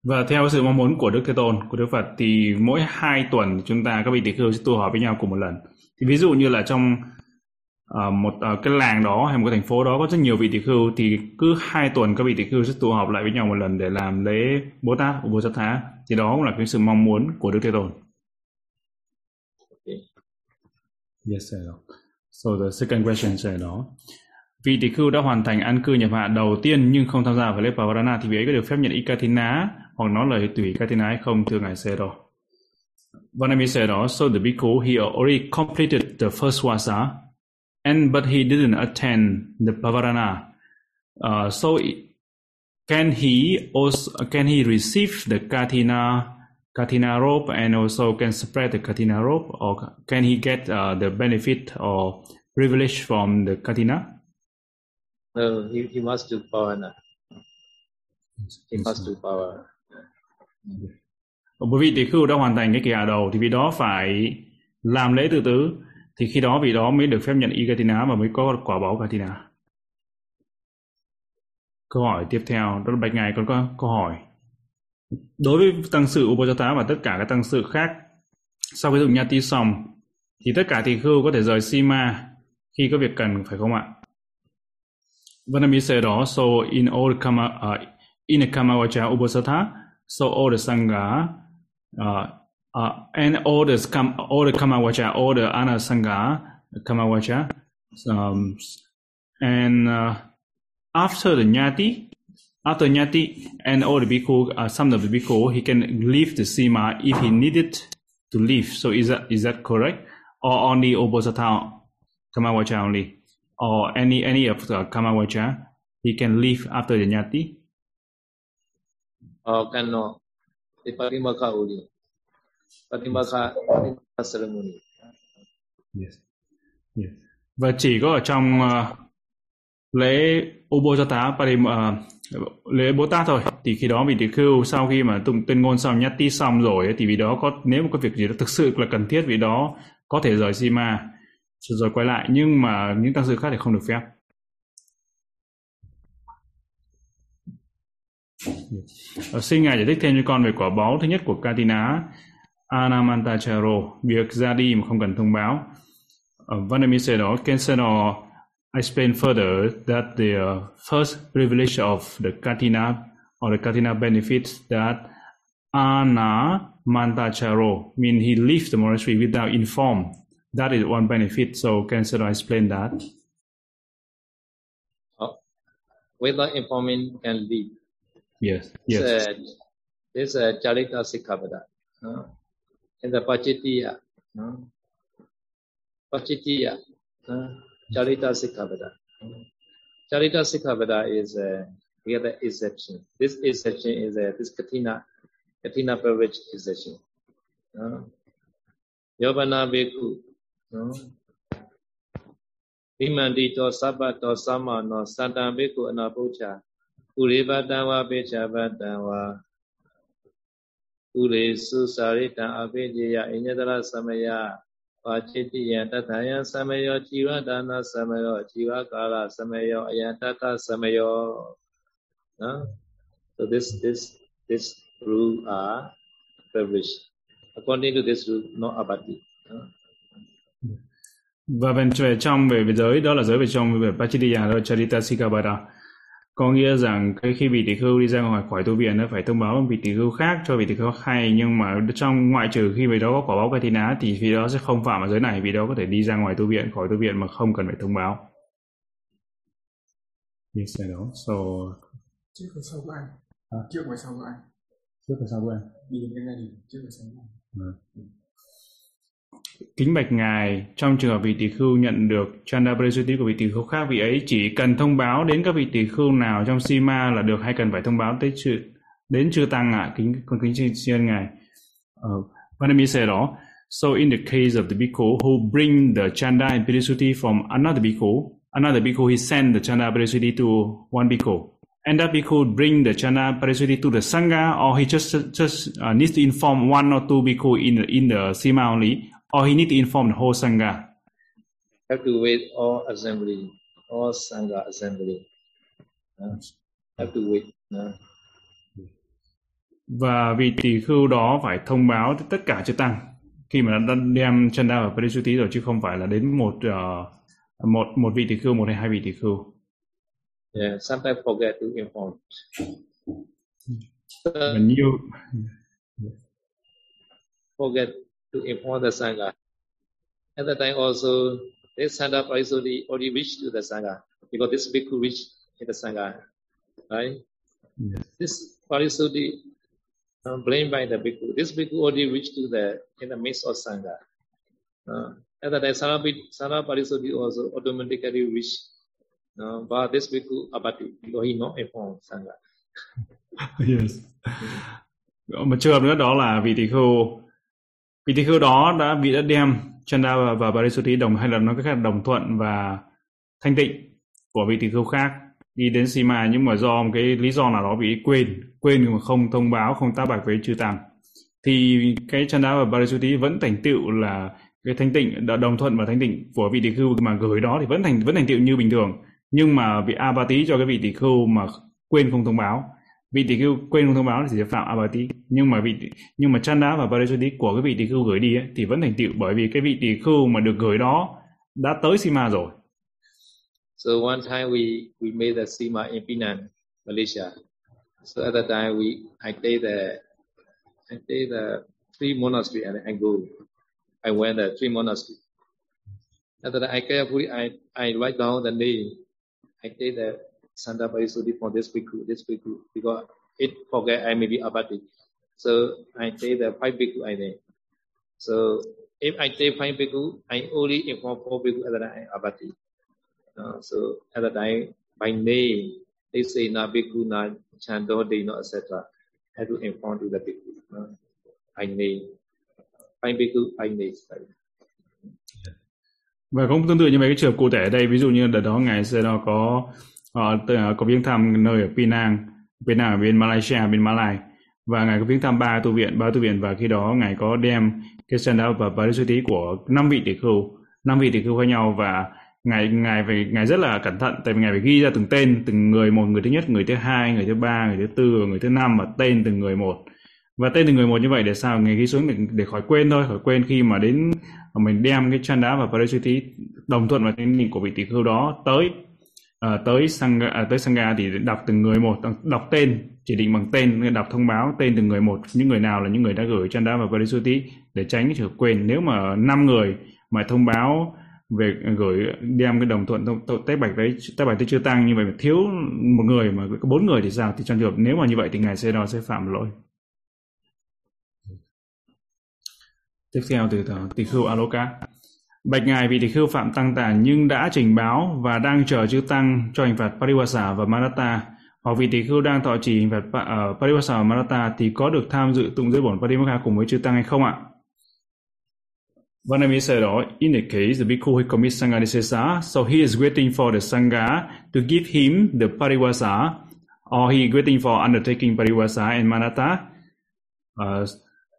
Và theo sự mong muốn của Đức Thế Tôn, của Đức Phật thì mỗi hai tuần chúng ta các vị tỷ khưu sẽ tu hỏi với nhau cùng một lần. Thì ví dụ như là trong Ờ, một ờ, cái làng đó hay một cái thành phố đó có rất nhiều vị tỷ khưu thì cứ hai tuần các vị tỷ khưu sẽ tụ họp lại với nhau một lần để làm lễ Bồ Tát, Bồ Tát Thá. Thì đó cũng là cái sự mong muốn của Đức Thế Tôn. Yes, sir. So the second question sẽ đó. Vị tỷ khưu đã hoàn thành an cư nhập hạ đầu tiên nhưng không tham gia vào lễ Pavarana thì vị ấy có được phép nhận Ikatina hoặc nói lời tùy Ikatina hay không thưa ngài Sero? Vanami vâng, said also the bhikkhu he already completed the first wasa and but he didn't attend the Pavarana. Uh, so can he also can he receive the Katina Katina robe and also can spread the Katina robe or can he get uh, the benefit or privilege from the Katina? No, he, he must do Pavana. He must do Pavana. Bởi vì tỷ khưu đã hoàn thành cái kỳ hạ đầu thì vị đó phải làm lễ tự tứ thì khi đó vị đó mới được phép nhận Ikatina và mới có quả báo Katina. Câu hỏi tiếp theo đó là Bạch Ngài còn có câu hỏi. Đối với tăng sự Upajata và tất cả các tăng sự khác sau khi dùng Nhati xong thì tất cả thì khưu có thể rời Sima khi có việc cần phải không ạ? Vanami said also in all kama uh, in a Kamavacha Upasatha, so all the Sangha uh, uh, and all the, kam, all the Kamavacha, all the Anna Sangha, Kamawacha. Um, and uh, after the Nyati, after Nyati and all the bhikkhu, uh, some of the bhikkhu, he can leave the Sima if he needed to leave. So is that is that correct? Or only Obosatha Kamawacha only? Or any any of the Kamawacha, he can leave after the Nyati? Uh, cannot. The Parimaka only. Parimaka, Parimaka ceremony. Yes. yes. Và chỉ có ở trong uh, lễ Ubojata Parim ờ, uh, lễ Bồ Tát thôi thì khi đó vị tỷ khưu sau khi mà tụng tuyên ngôn xong nhát ti xong rồi thì vì đó có nếu mà có việc gì đó thực sự là cần thiết vì đó có thể rời Sima rồi quay lại nhưng mà những tăng sư khác thì không được phép Yes. Ờ, xin ngài giải thích thêm cho con về quả báo thứ nhất của Katina Anamantacharo việc ra đi mà không cần thông báo uh, Vanami said or Kenseno explain further that the uh, first privilege of the Katina or the Katina benefits that Ana Mantacharo mean he leaves the monastery without inform. That is one benefit. So Sarah explain that? Oh, without informing can leave. Yes. Yes. This, uh, this uh, Charita Sikkhapada. Uh, in the Pachitiya. Uh, Pachitiya. Uh, Charita Sikkhapada. Charita Sikkhapada is uh, the other exception. This exception is uh, this Katina, Katina privilege exception. Uh, Yobana Beku. Uh, Vimanti to Sabba to Sama no Santa Beku Anapucha. Uriva Dawa Becha Badawa. Ure Susarita Abhijaya Inyadara Samaya. ပါจิติယတထယံသမယောជីဝဒါနသမယောជីဝကာလသမယောအယတတသမယော no so this this this rule are privileged according to this rule no abati no? và bên trong về giới đó là giới về trong về Pachitiya đó Charita Sikabada có nghĩa rằng cái khi vị tỷ khưu đi ra ngoài khỏi tu viện nó phải thông báo vị tỷ khưu khác cho vị tỷ khưu hay nhưng mà trong ngoại trừ khi vị đó có quả báo cây ná thì khi đó sẽ không phạm vào giới này vì đó có thể đi ra ngoài tu viện khỏi tu viện mà không cần phải thông báo. Yes I know so trước và sau của anh. À? trước và sau của anh. Trước và sau của anh. Đi đến cái này trước và sau của anh. À. Kính bạch Ngài, trong trường hợp vị tỷ khưu nhận được Chanda Prasuti của vị tỷ khưu khác, vị ấy chỉ cần thông báo đến các vị tỷ khưu nào trong Sima là được hay cần phải thông báo tới chư, đến chư Tăng ạ, à? kính con kính xin xin Ngài. Ờ, vâng, uh, Vanami said đó, so in the case of the bhikkhu who bring the Chanda and Prasuti from another bhikkhu, another bhikkhu he send the Chanda Prasuti to one bhikkhu. And that bhikkhu bring the Chanda pirisuti to the Sangha or he just just uh, needs to inform one or two bhikkhu in the, in the Sima only or he need to inform the whole Sangha? Have to wait all assembly, all Sangha assembly. Uh, have to wait. Uh. Và vị tỷ khưu đó phải thông báo tất cả chư tăng khi mà đã đem Chanda và Parisuti rồi chứ không phải là đến một uh, một một vị tỷ khưu một hay hai vị tỷ khưu. Yeah, sometimes forget to inform. When you forget to inform the Sangha. At the time also, this Sangha Parisuddhi already reached to the Sangha because this bhikkhu reached in the Sangha. Right? Yes. This Parisuddhi um, blamed by the bhikkhu. This bhikkhu already reached to the in the midst of Sangha. Uh, at the time, Sangha Parisuddhi also automatically reached uh, but this bhikkhu abati because he not informed Sangha. yes. Một trường nữa đó là vị tỷ khưu vị tỷ khưu đó đã vị đã đem Chanda và, và Parisuti đồng hay là nói cách khác đồng thuận và thanh tịnh của vị tỷ khưu khác đi đến Sima. Nhưng mà do một cái lý do nào đó bị quên quên mà không thông báo không tác bạch với chư tăng thì cái Chanda và Barisuti vẫn thành tựu là cái thanh tịnh đồng thuận và thanh tịnh của vị tỷ khưu mà gửi đó thì vẫn thành vẫn thành tựu như bình thường. Nhưng mà vị Abati cho cái vị tỷ khưu mà quên không thông báo vị tỷ khưu quên không thông báo thì sẽ phạm abati nhưng mà vị nhưng mà chanda và parisuddhi của cái vị tỷ khưu gửi đi ấy, thì vẫn thành tựu bởi vì cái vị tỷ khưu mà được gửi đó đã tới sima rồi. So one time we we made the sima in Penang Malaysia. So at that time we I take the I take the three monastery and I go. I went the three monastery. After that, I carefully, I, I write down the name. I take the Santa Parisuddhi for this bhikkhu, this bhikkhu, because it forget I may be abati. So I take the five bhikkhu I name. So if I take five bhikkhu, I only inform four bhikkhu at the time I abati. Uh, so at the time, by name, they say na bhikkhu, na chando, they know, etc. I have to inform to the bhikkhu. Uh, I name. Five bhikkhu, I name. và cũng tương tự như vậy cái trường hợp cụ thể ở đây ví dụ như đợt đó ngài sẽ nó có uh, có viếng thăm nơi ở Penang Penang ở bên Malaysia bên Malai và ngài có viếng thăm ba tu viện ba tu viện và khi đó ngài có đem cái stand up và parisuti của năm vị tỷ khưu. Năm vị tỷ khưu khác nhau và ngài ngài phải ngài rất là cẩn thận tại vì ngài phải ghi ra từng tên từng người một người thứ nhất người thứ hai người thứ ba người thứ tư người thứ năm và tên từng người một. Và tên từng người một như vậy để sao ngài ghi xuống để, để khỏi quên thôi khỏi quên khi mà đến mình đem cái chanda và parisuti đồng thuận vào tên của vị tỷ khưu đó tới. Ờ, tới sang à, tới sangha thì đọc từng người một đọc tên chỉ định bằng tên đọc thông báo tên từng người một. Những người nào là những người đã gửi chanda và parisuti để tránh cái trường quên. Nếu mà năm người mà thông báo về gửi đem cái đồng thuận tách bạch đấy tách bạch tới chưa tăng như vậy mà thiếu một người mà có bốn người thì sao? Thì trong trường hợp nếu mà như vậy thì ngài sẽ đo sẽ phạm lỗi. Tiếp theo từ ờ, tỷ khưu aloka. Bạch Ngài vị tỷ khưu phạm tăng tản nhưng đã trình báo và đang chờ chư tăng cho hình phạt Pariwasa và Maratta hoặc vị tỷ khưu đang thọ trì hình phạt à, Pariwasa và Maratta thì có được tham dự tụng giới bổn Parimokha cùng với chư tăng hay không ạ? Vanami said, oh, in the case the bhikkhu who commits sangha disesa, so he is waiting for the sangha to give him the pariwasa, or he is waiting for undertaking pariwasa and manata. uh,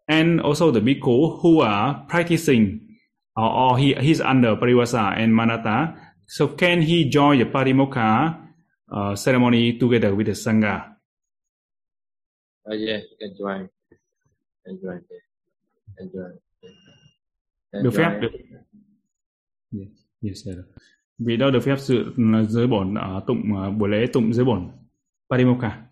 and also the bhikkhu who are practicing or, or he he's under parivasa and manata. So can he join the parimokha uh, ceremony together with the sangha? Uh, yeah, can join. Can join. Can join. Can được phép được. Yes, yes, sir. Vì đó được phép sự giới bổn ở tụng uh, buổi lễ tụng giới bổn parimokha.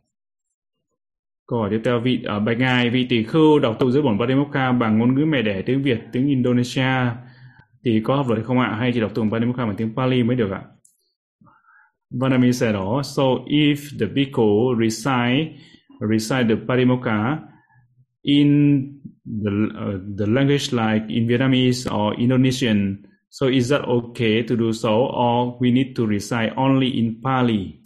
Câu hỏi tiếp theo vị ở uh, bạch ngài vị tỷ khưu đọc tụng giới bổn parimokha bằng ngôn ngữ mẹ đẻ tiếng Việt tiếng Indonesia thì có hợp luật không ạ? Hay chỉ đọc tụng Parimokha bằng tiếng Pali mới được ạ? Vanami said, oh, so if the bhikkhu recite, recite the Parimokha in the, uh, the language like in Vietnamese or Indonesian, so is that okay to do so or we need to recite only in Pali?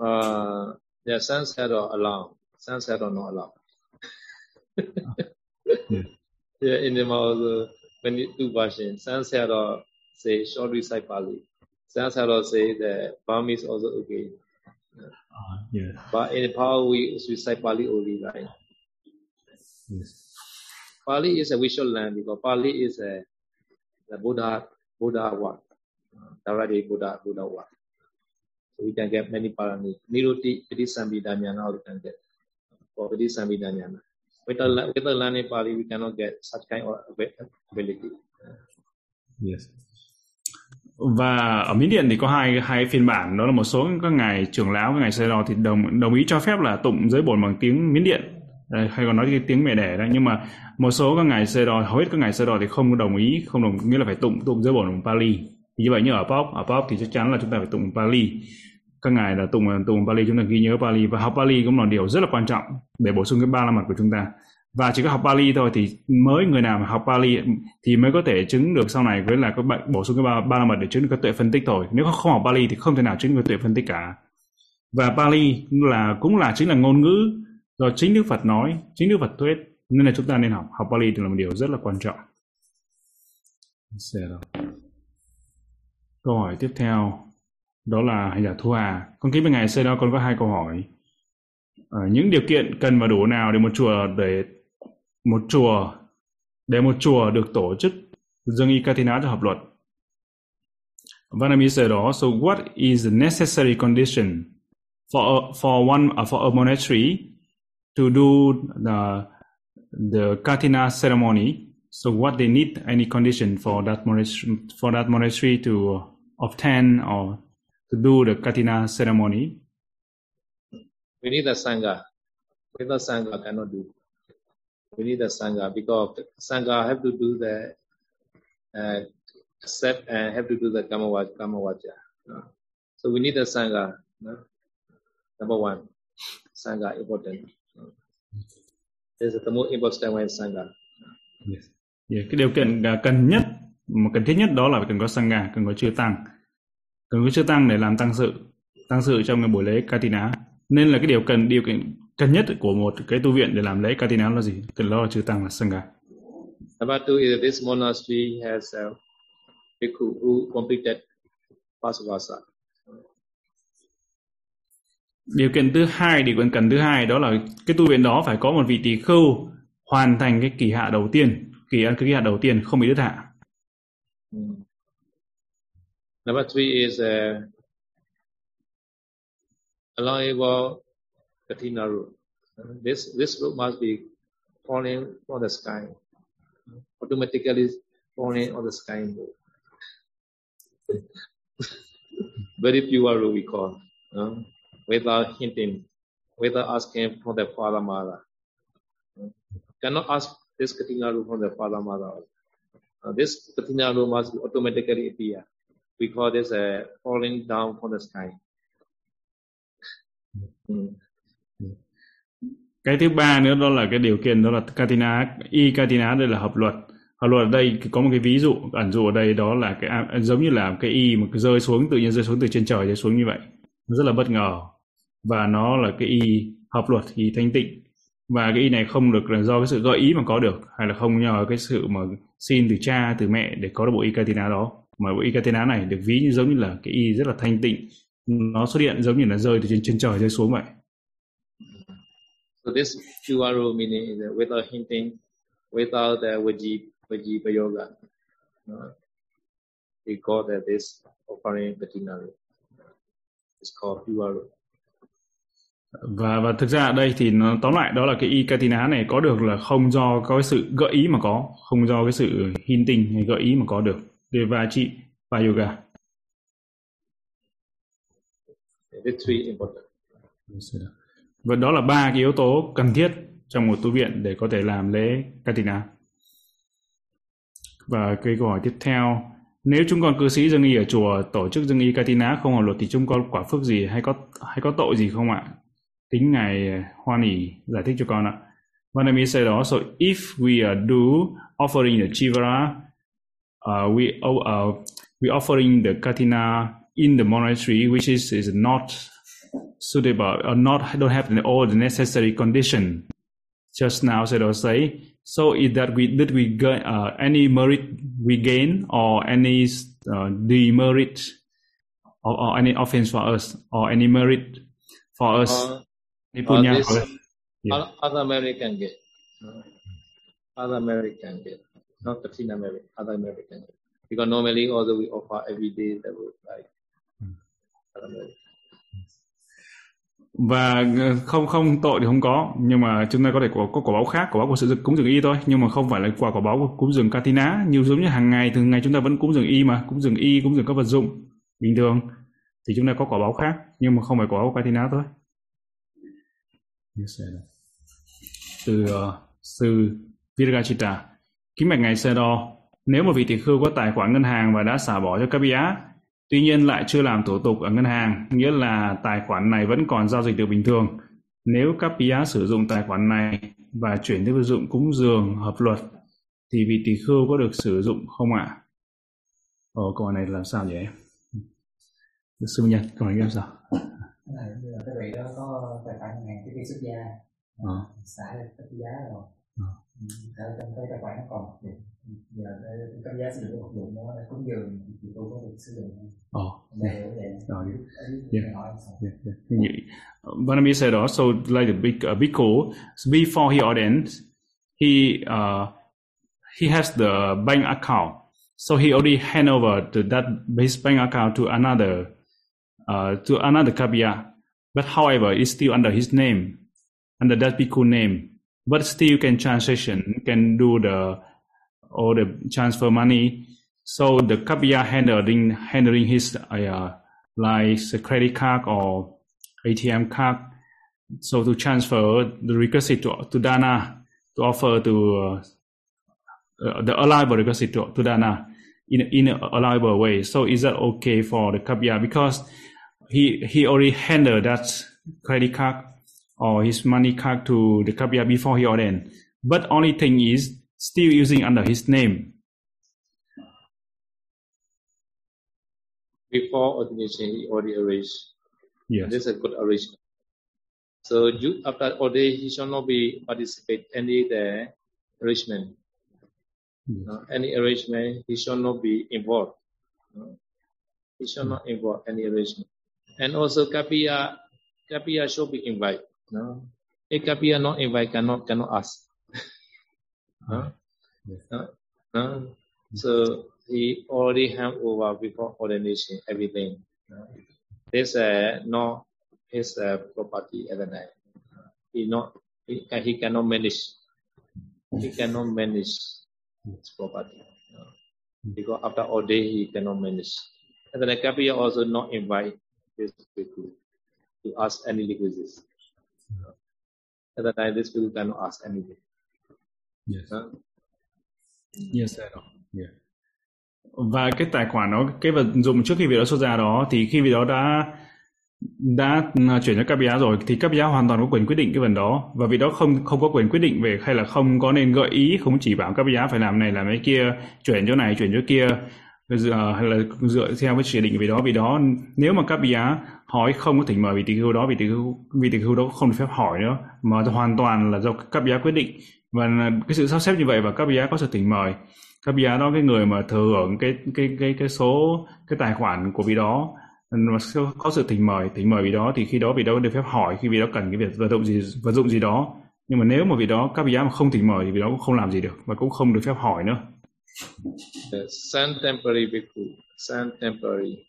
Uh, yeah, sunset or allowed. Sunset or not allowed. yeah. yeah, in the mouth, when you do version, sunset or say short recite Pali. Sunset or say the is also okay. Uh, yeah. But in Nepal, we recite Pali only, right? Yes. Pali is a visual land because Pali is a the Buddha Buddha word, directly Buddha Buddha word. So we can get many parani. Niruti Pidisambhidanyana we can get for Pidisambhidanyana. With the with the learning Pali, we cannot get such kind of ability. Yes. Và ở Miến Điện thì có hai hai phiên bản. Đó là một số các ngài trưởng lão các ngài Sê Đò thì đồng đồng ý cho phép là tụng giới bổn bằng tiếng Miến Điện. Hay còn nói cái tiếng mẹ đẻ đó. Nhưng mà một số các ngài Sê Đò hầu hết các ngài Sê Đò thì không đồng ý không đồng nghĩa là phải tụng tụng giới bổn bằng Pali. Thì như vậy như ở Pop ở Pop thì chắc chắn là chúng ta phải tụng Pali các ngài là tụng à, tụng Pali chúng ta ghi nhớ Pali. Và học Pali cũng là điều rất là quan trọng để bổ sung cái ba la mật của chúng ta. Và chỉ có học Pali thôi thì mới người nào mà học Pali thì mới có thể chứng được sau này với là các bạn bổ sung cái ba, ba la mật để chứng được cái tuệ phân tích thôi. Nếu không học Pali thì không thể nào chứng được tuệ phân tích cả. Và Pali là cũng là chính là ngôn ngữ do chính Đức Phật nói chính Đức Phật thuyết. Nên là chúng ta nên học học Pali thì là một điều rất là quan trọng. Câu hỏi tiếp theo đó là hành giả Thu Hà con kính bên ngài sau đó con có hai câu hỏi à, những điều kiện cần và đủ nào để một chùa để một chùa để một chùa được tổ chức dâng y Katina cho hợp luật. Vanami đó so what is the necessary condition for a, for one uh, for a monastery to do the the Katina ceremony? So what they need any condition for that monastery for that monastery to obtain or to do the Katina ceremony? We need a sangha. Without sangha, cannot do. We need a sangha because sangha have to do the uh, accept and have to do the karma vaja. Karma vaja. Uh, so we need a sangha. Uh, number one, sangha important. Uh, this is the most important one sangha. Yes. Yeah, cái điều kiện à, cần nhất mà cần thiết nhất đó là cần có sangha, cần có chư tăng, cần có chư tăng để làm tăng sự, tăng sự trong cái buổi lễ Katina. Nên là cái điều cần điều kiện cần nhất của một cái tu viện để làm lễ Katina là gì? Cần đó là chư tăng là sangha. Number is this monastery has a bhikkhu who completed Pasavasa. Điều kiện thứ hai, điều kiện cần thứ hai đó là cái tu viện đó phải có một vị tỳ khưu hoàn thành cái kỳ hạ đầu tiên, kỳ cái kỳ hạ đầu tiên không bị đứt hạ. Mm. Number three is uh, allowable Katina. Uh, this this root must be falling from the sky, automatically falling on the sky. Very pure root we call, uh, without hinting, without asking from the father mother. Cannot ask this Katina root from the father mother. Uh, this Katina root must be automatically appear. We call this a falling down from the sky. Mm. Cái thứ ba nữa đó là cái điều kiện đó là Katina, y Katina đây là hợp luật. Hợp luật ở đây có một cái ví dụ ẩn dụ ở đây đó là cái giống như là cái y mà rơi xuống tự nhiên rơi xuống từ trên trời rơi xuống như vậy. Nó rất là bất ngờ và nó là cái y hợp luật y thanh tịnh và cái y này không được là do cái sự gợi ý mà có được hay là không nhờ cái sự mà xin từ cha từ mẹ để có được bộ y Katina đó mà bộ y Katina này được ví như giống như là cái y rất là thanh tịnh nó xuất hiện giống như là rơi từ trên trên trời rơi xuống vậy. So this Chuaru meaning is without hinting, without the Vaji, Vaji Yoga. We call that this offering Katina. It's called Chuaru. và và thực ra ở đây thì nó tóm lại đó là cái y katina này có được là không do có cái sự gợi ý mà có không do cái sự hinting hay gợi ý mà có được và chị và yoga và đó là ba cái yếu tố cần thiết trong một tu viện để có thể làm lễ katina. Và cái câu hỏi tiếp theo nếu chúng con cư sĩ dân y ở chùa tổ chức dân y katina không hợp luật thì chúng con quả phước gì hay có hay có tội gì không ạ? Kính ngài hoan hỷ giải thích cho con ạ. Vanami said also if we do offering the chivara uh, we uh, we offering the katina in the monastery which is is not suitable or not don't have all the necessary condition just now said or say so is that we did we get uh, any merit we gain or any uh, demerit or, or any offense for us or any merit for us Uh, uh, this Yeah. other, other American get. Uh, other American get. Not Katina American, other American. Because normally although we offer every day that would like other American. và ờ, không không tội thì không có. Nhưng mà chúng ta có thể có có quả báo khác. Quả báo của sự cúng dường y thôi. Nhưng mà không phải là quả quả báo của cúng dường katina. Như giống như hàng ngày thường ngày chúng ta vẫn cúng dường y mà. Cúng dường y cúng dường các vật dụng. Bình thường. Thì chúng ta có quả báo khác. Nhưng mà không phải quả báo katina thôi. Từ uh, sư Viragachita kính bạch ngài Sơ Đo nếu một vị tỷ khưu có tài khoản ngân hàng và đã xả bỏ cho các bia tuy nhiên lại chưa làm thủ tục ở ngân hàng nghĩa là tài khoản này vẫn còn giao dịch được bình thường nếu các bia sử dụng tài khoản này và chuyển tới vật dụng cúng dường hợp luật thì vị tỷ khưu có được sử dụng không ạ Ồ, câu hỏi này làm sao vậy em? Sư Minh Nhân, câu hỏi em sao? Cái này là cái vị đó có tài khoản ngân hàng trước khi xuất gia Ờ. xả lên cấp giá rồi Ờ. Cái tài khoản nó còn giờ cấp giá sử dụng để cúng dường thì tôi có được sử dụng Yeah. hỏi sao? Yeah, yeah. Như said also like the big uh, before he ordained, he uh, he has the bank account, so he already hand over to that his bank account to another uh, to another kabya, but however it's still under his name, under that bhikkhu name, but still you can transaction can do the or the transfer money. So the kabya handling handling his uh, like credit card or ATM card. So to transfer the requisite to, to Dana, to offer to uh, uh, the allowable requisite to, to Dana, in in a allowable way. So is that okay for the Kapya because he he already handled that credit card or his money card to the Kapya before he ordained. But only thing is still using under his name. Before ordination, he already arranged. Yes. This is a good arrangement. So you, after ordination, he shall not be participate any the arrangement. Yes. Uh, any arrangement, he shall not be involved. Uh, he shall not involve any arrangement. And also Kapiya, Kapiya should be invited. No? If Kapiya not invite, cannot cannot ask. no? Yes. No? No? So he already hand over before ordination everything. No? This uh, not his uh, property at the time. He not he, he cannot manage. He cannot manage his property. No? Because after all day he cannot manage. And then the Kapiya also not invite this people to ask any requisites. At the time, this people cannot ask anything. Yes. Huh? Yes, sir. Yeah. Và cái tài khoản đó, cái vật dụng trước khi vị đó xuất ra đó thì khi vị đó đã đã chuyển cho các giá rồi thì các giá hoàn toàn có quyền quyết định cái phần đó và vị đó không không có quyền quyết định về hay là không có nên gợi ý không chỉ bảo các giá phải làm này làm cái kia chuyển chỗ này chuyển chỗ kia dựa ờ, hay là dựa theo cái chỉ định vì đó vì đó, nếu mà các giá hỏi không có thỉnh mời vị tỷ hưu đó vị tỷ hưu vị tỷ hưu đó không được phép hỏi nữa, mà hoàn toàn là do các giá quyết định. Và cái sự sắp xếp như vậy và các giá có sự thỉnh mời. Các giá đó, cái người mà thừa hưởng cái cái cái cái số, cái tài khoản của vị đó, mà có- có sự thỉnh mời thỉnh mời vị đó thì khi đó vị đó được phép hỏi, khi vị đó cần cái việc vật dụng gì vật dụng gì đó. Nhưng mà nếu mà vị đó, các vị giá mà không thỉnh mời thì vị đó cũng không làm gì được và cũng không được phép hỏi nữa. The sun temporary bhikkhu, sun temporary,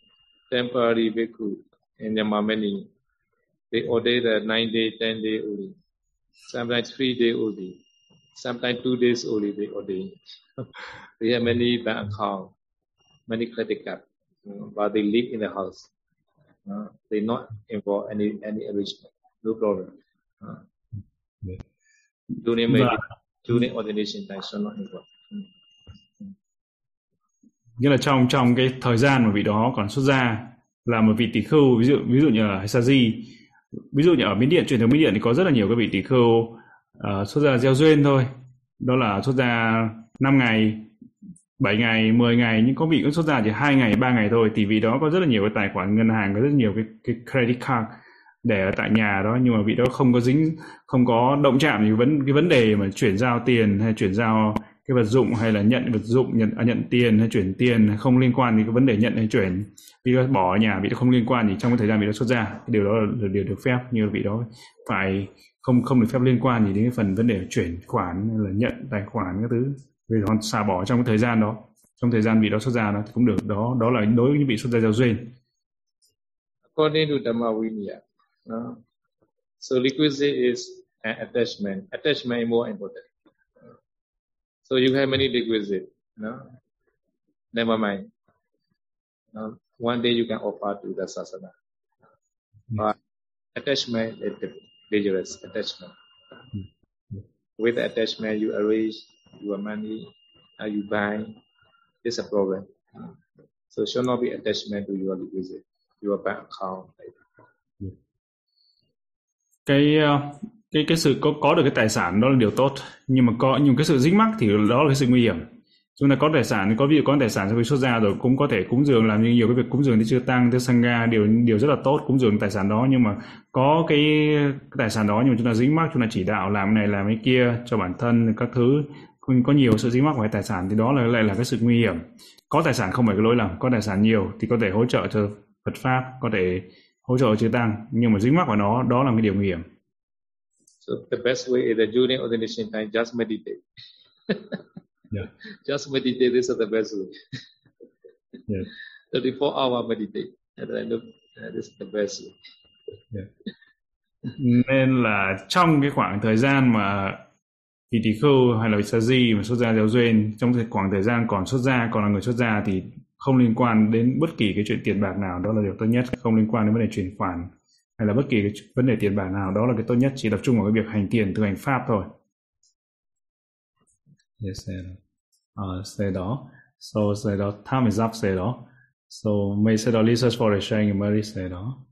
temporary bhikkhu in Yamamani, they order the nine day, ten day only, sometimes three day only, sometimes two days only they ordain. they have many bank account, many credit card, but they live in the house. Uh, they not involve any any arrangement, no problem. Uh, Yeah. during maybe during ordination time, so not involved. Nghĩa là trong trong cái thời gian mà vị đó còn xuất gia là một vị tỷ khưu ví dụ ví dụ như là Saji ví dụ như ở Miến Điện truyền thống Miến Điện thì có rất là nhiều các vị tỷ khưu uh, xuất gia gieo duyên thôi. Đó là xuất gia 5 ngày 7 ngày 10 ngày nhưng có vị cũng xuất gia chỉ hai ngày ba ngày thôi. Thì vì đó có rất là nhiều cái tài khoản ngân hàng có rất nhiều cái, cái credit card để ở tại nhà đó nhưng mà vị đó không có dính không có động chạm gì vấn cái vấn đề mà chuyển giao tiền hay chuyển giao cái vật dụng hay là nhận vật dụng nhận à, nhận tiền hay chuyển tiền không liên quan đến cái vấn đề nhận hay chuyển vì đó bỏ ở nhà vì đó không liên quan gì trong cái thời gian vì đó xuất ra cái điều đó là điều được phép như vị đó phải không không được phép liên quan gì đến cái phần vấn đề chuyển khoản hay là nhận tài khoản các thứ vì hoàn xả bỏ trong cái thời gian đó trong thời gian vị đó xuất ra đó thì cũng được đó đó là đối với những vị xuất gia giao duyên according to Dhamma Vinaya. No? So requisite is an attachment. Attachment is more important. So you have many requisites. No? Never mind. One day you can offer to the sasana. Hmm. But attachment is dangerous. Attachment. Hmm. With attachment, you arrange your money, how you buy. It's a problem. So should not be attachment to your requisite, your bank account. Like cái ờ, cái cái sự có có được cái tài sản đó là điều tốt. Nhưng mà có nhưng cái sự dính mắc thì đó là cái sự nguy hiểm. Chúng ta có tài sản có ví dụ có tài sản sau khi xuất ra rồi cũng có thể cúng dường làm như nhiều cái việc cúng dường thì chưa tăng tới sangha điều điều rất là tốt cúng dường tài sản đó. Nhưng mà có cái, cái tài sản đó nhưng mà chúng ta dính mắc chúng ta chỉ đạo làm cái này làm cái kia cho bản thân các thứ. Có- có nhiều sự dính mắc về tài sản thì đó là lại là cái sự nguy hiểm. Có tài sản không phải cái lỗi lầm có tài sản nhiều thì có thể hỗ trợ cho Phật pháp có thể hỗ trợ chư tăng. Nhưng mà dính mắc vào nó đó là cái điều nguy hiểm. So the best way is that during ordination time, just meditate. Yeah. Just meditate. This is the best way. Yeah. 34 hour meditate. And I look, uh, this is the best way. nên là trong cái khoảng thời gian mà vị tỷ khưu hay là sa di mà xuất gia giáo duyên trong cái khoảng thời gian còn xuất gia còn là người xuất gia thì không liên quan đến bất kỳ cái chuyện tiền bạc nào đó là điều tốt nhất không liên quan đến vấn đề chuyển khoản hay là bất kỳ cái vấn đề tiền bạc nào đó là cái tốt nhất. Chỉ tập trung vào cái việc hành tiền thực hành pháp thôi. Yes, uh, à, say đó. So say đó time is up say đó. So may say đó research for the sharing mary say đó.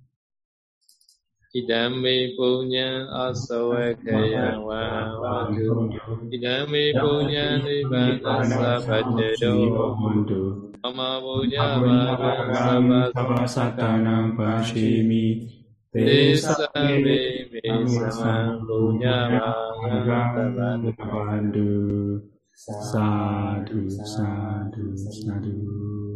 Idami punya asawa kaya wa wandu Idami punya nibbana sabhajjo Mama punya bhagavasa sattanam pashimi Te sabe vesama punyama Sadhu, sadhu, sadhu.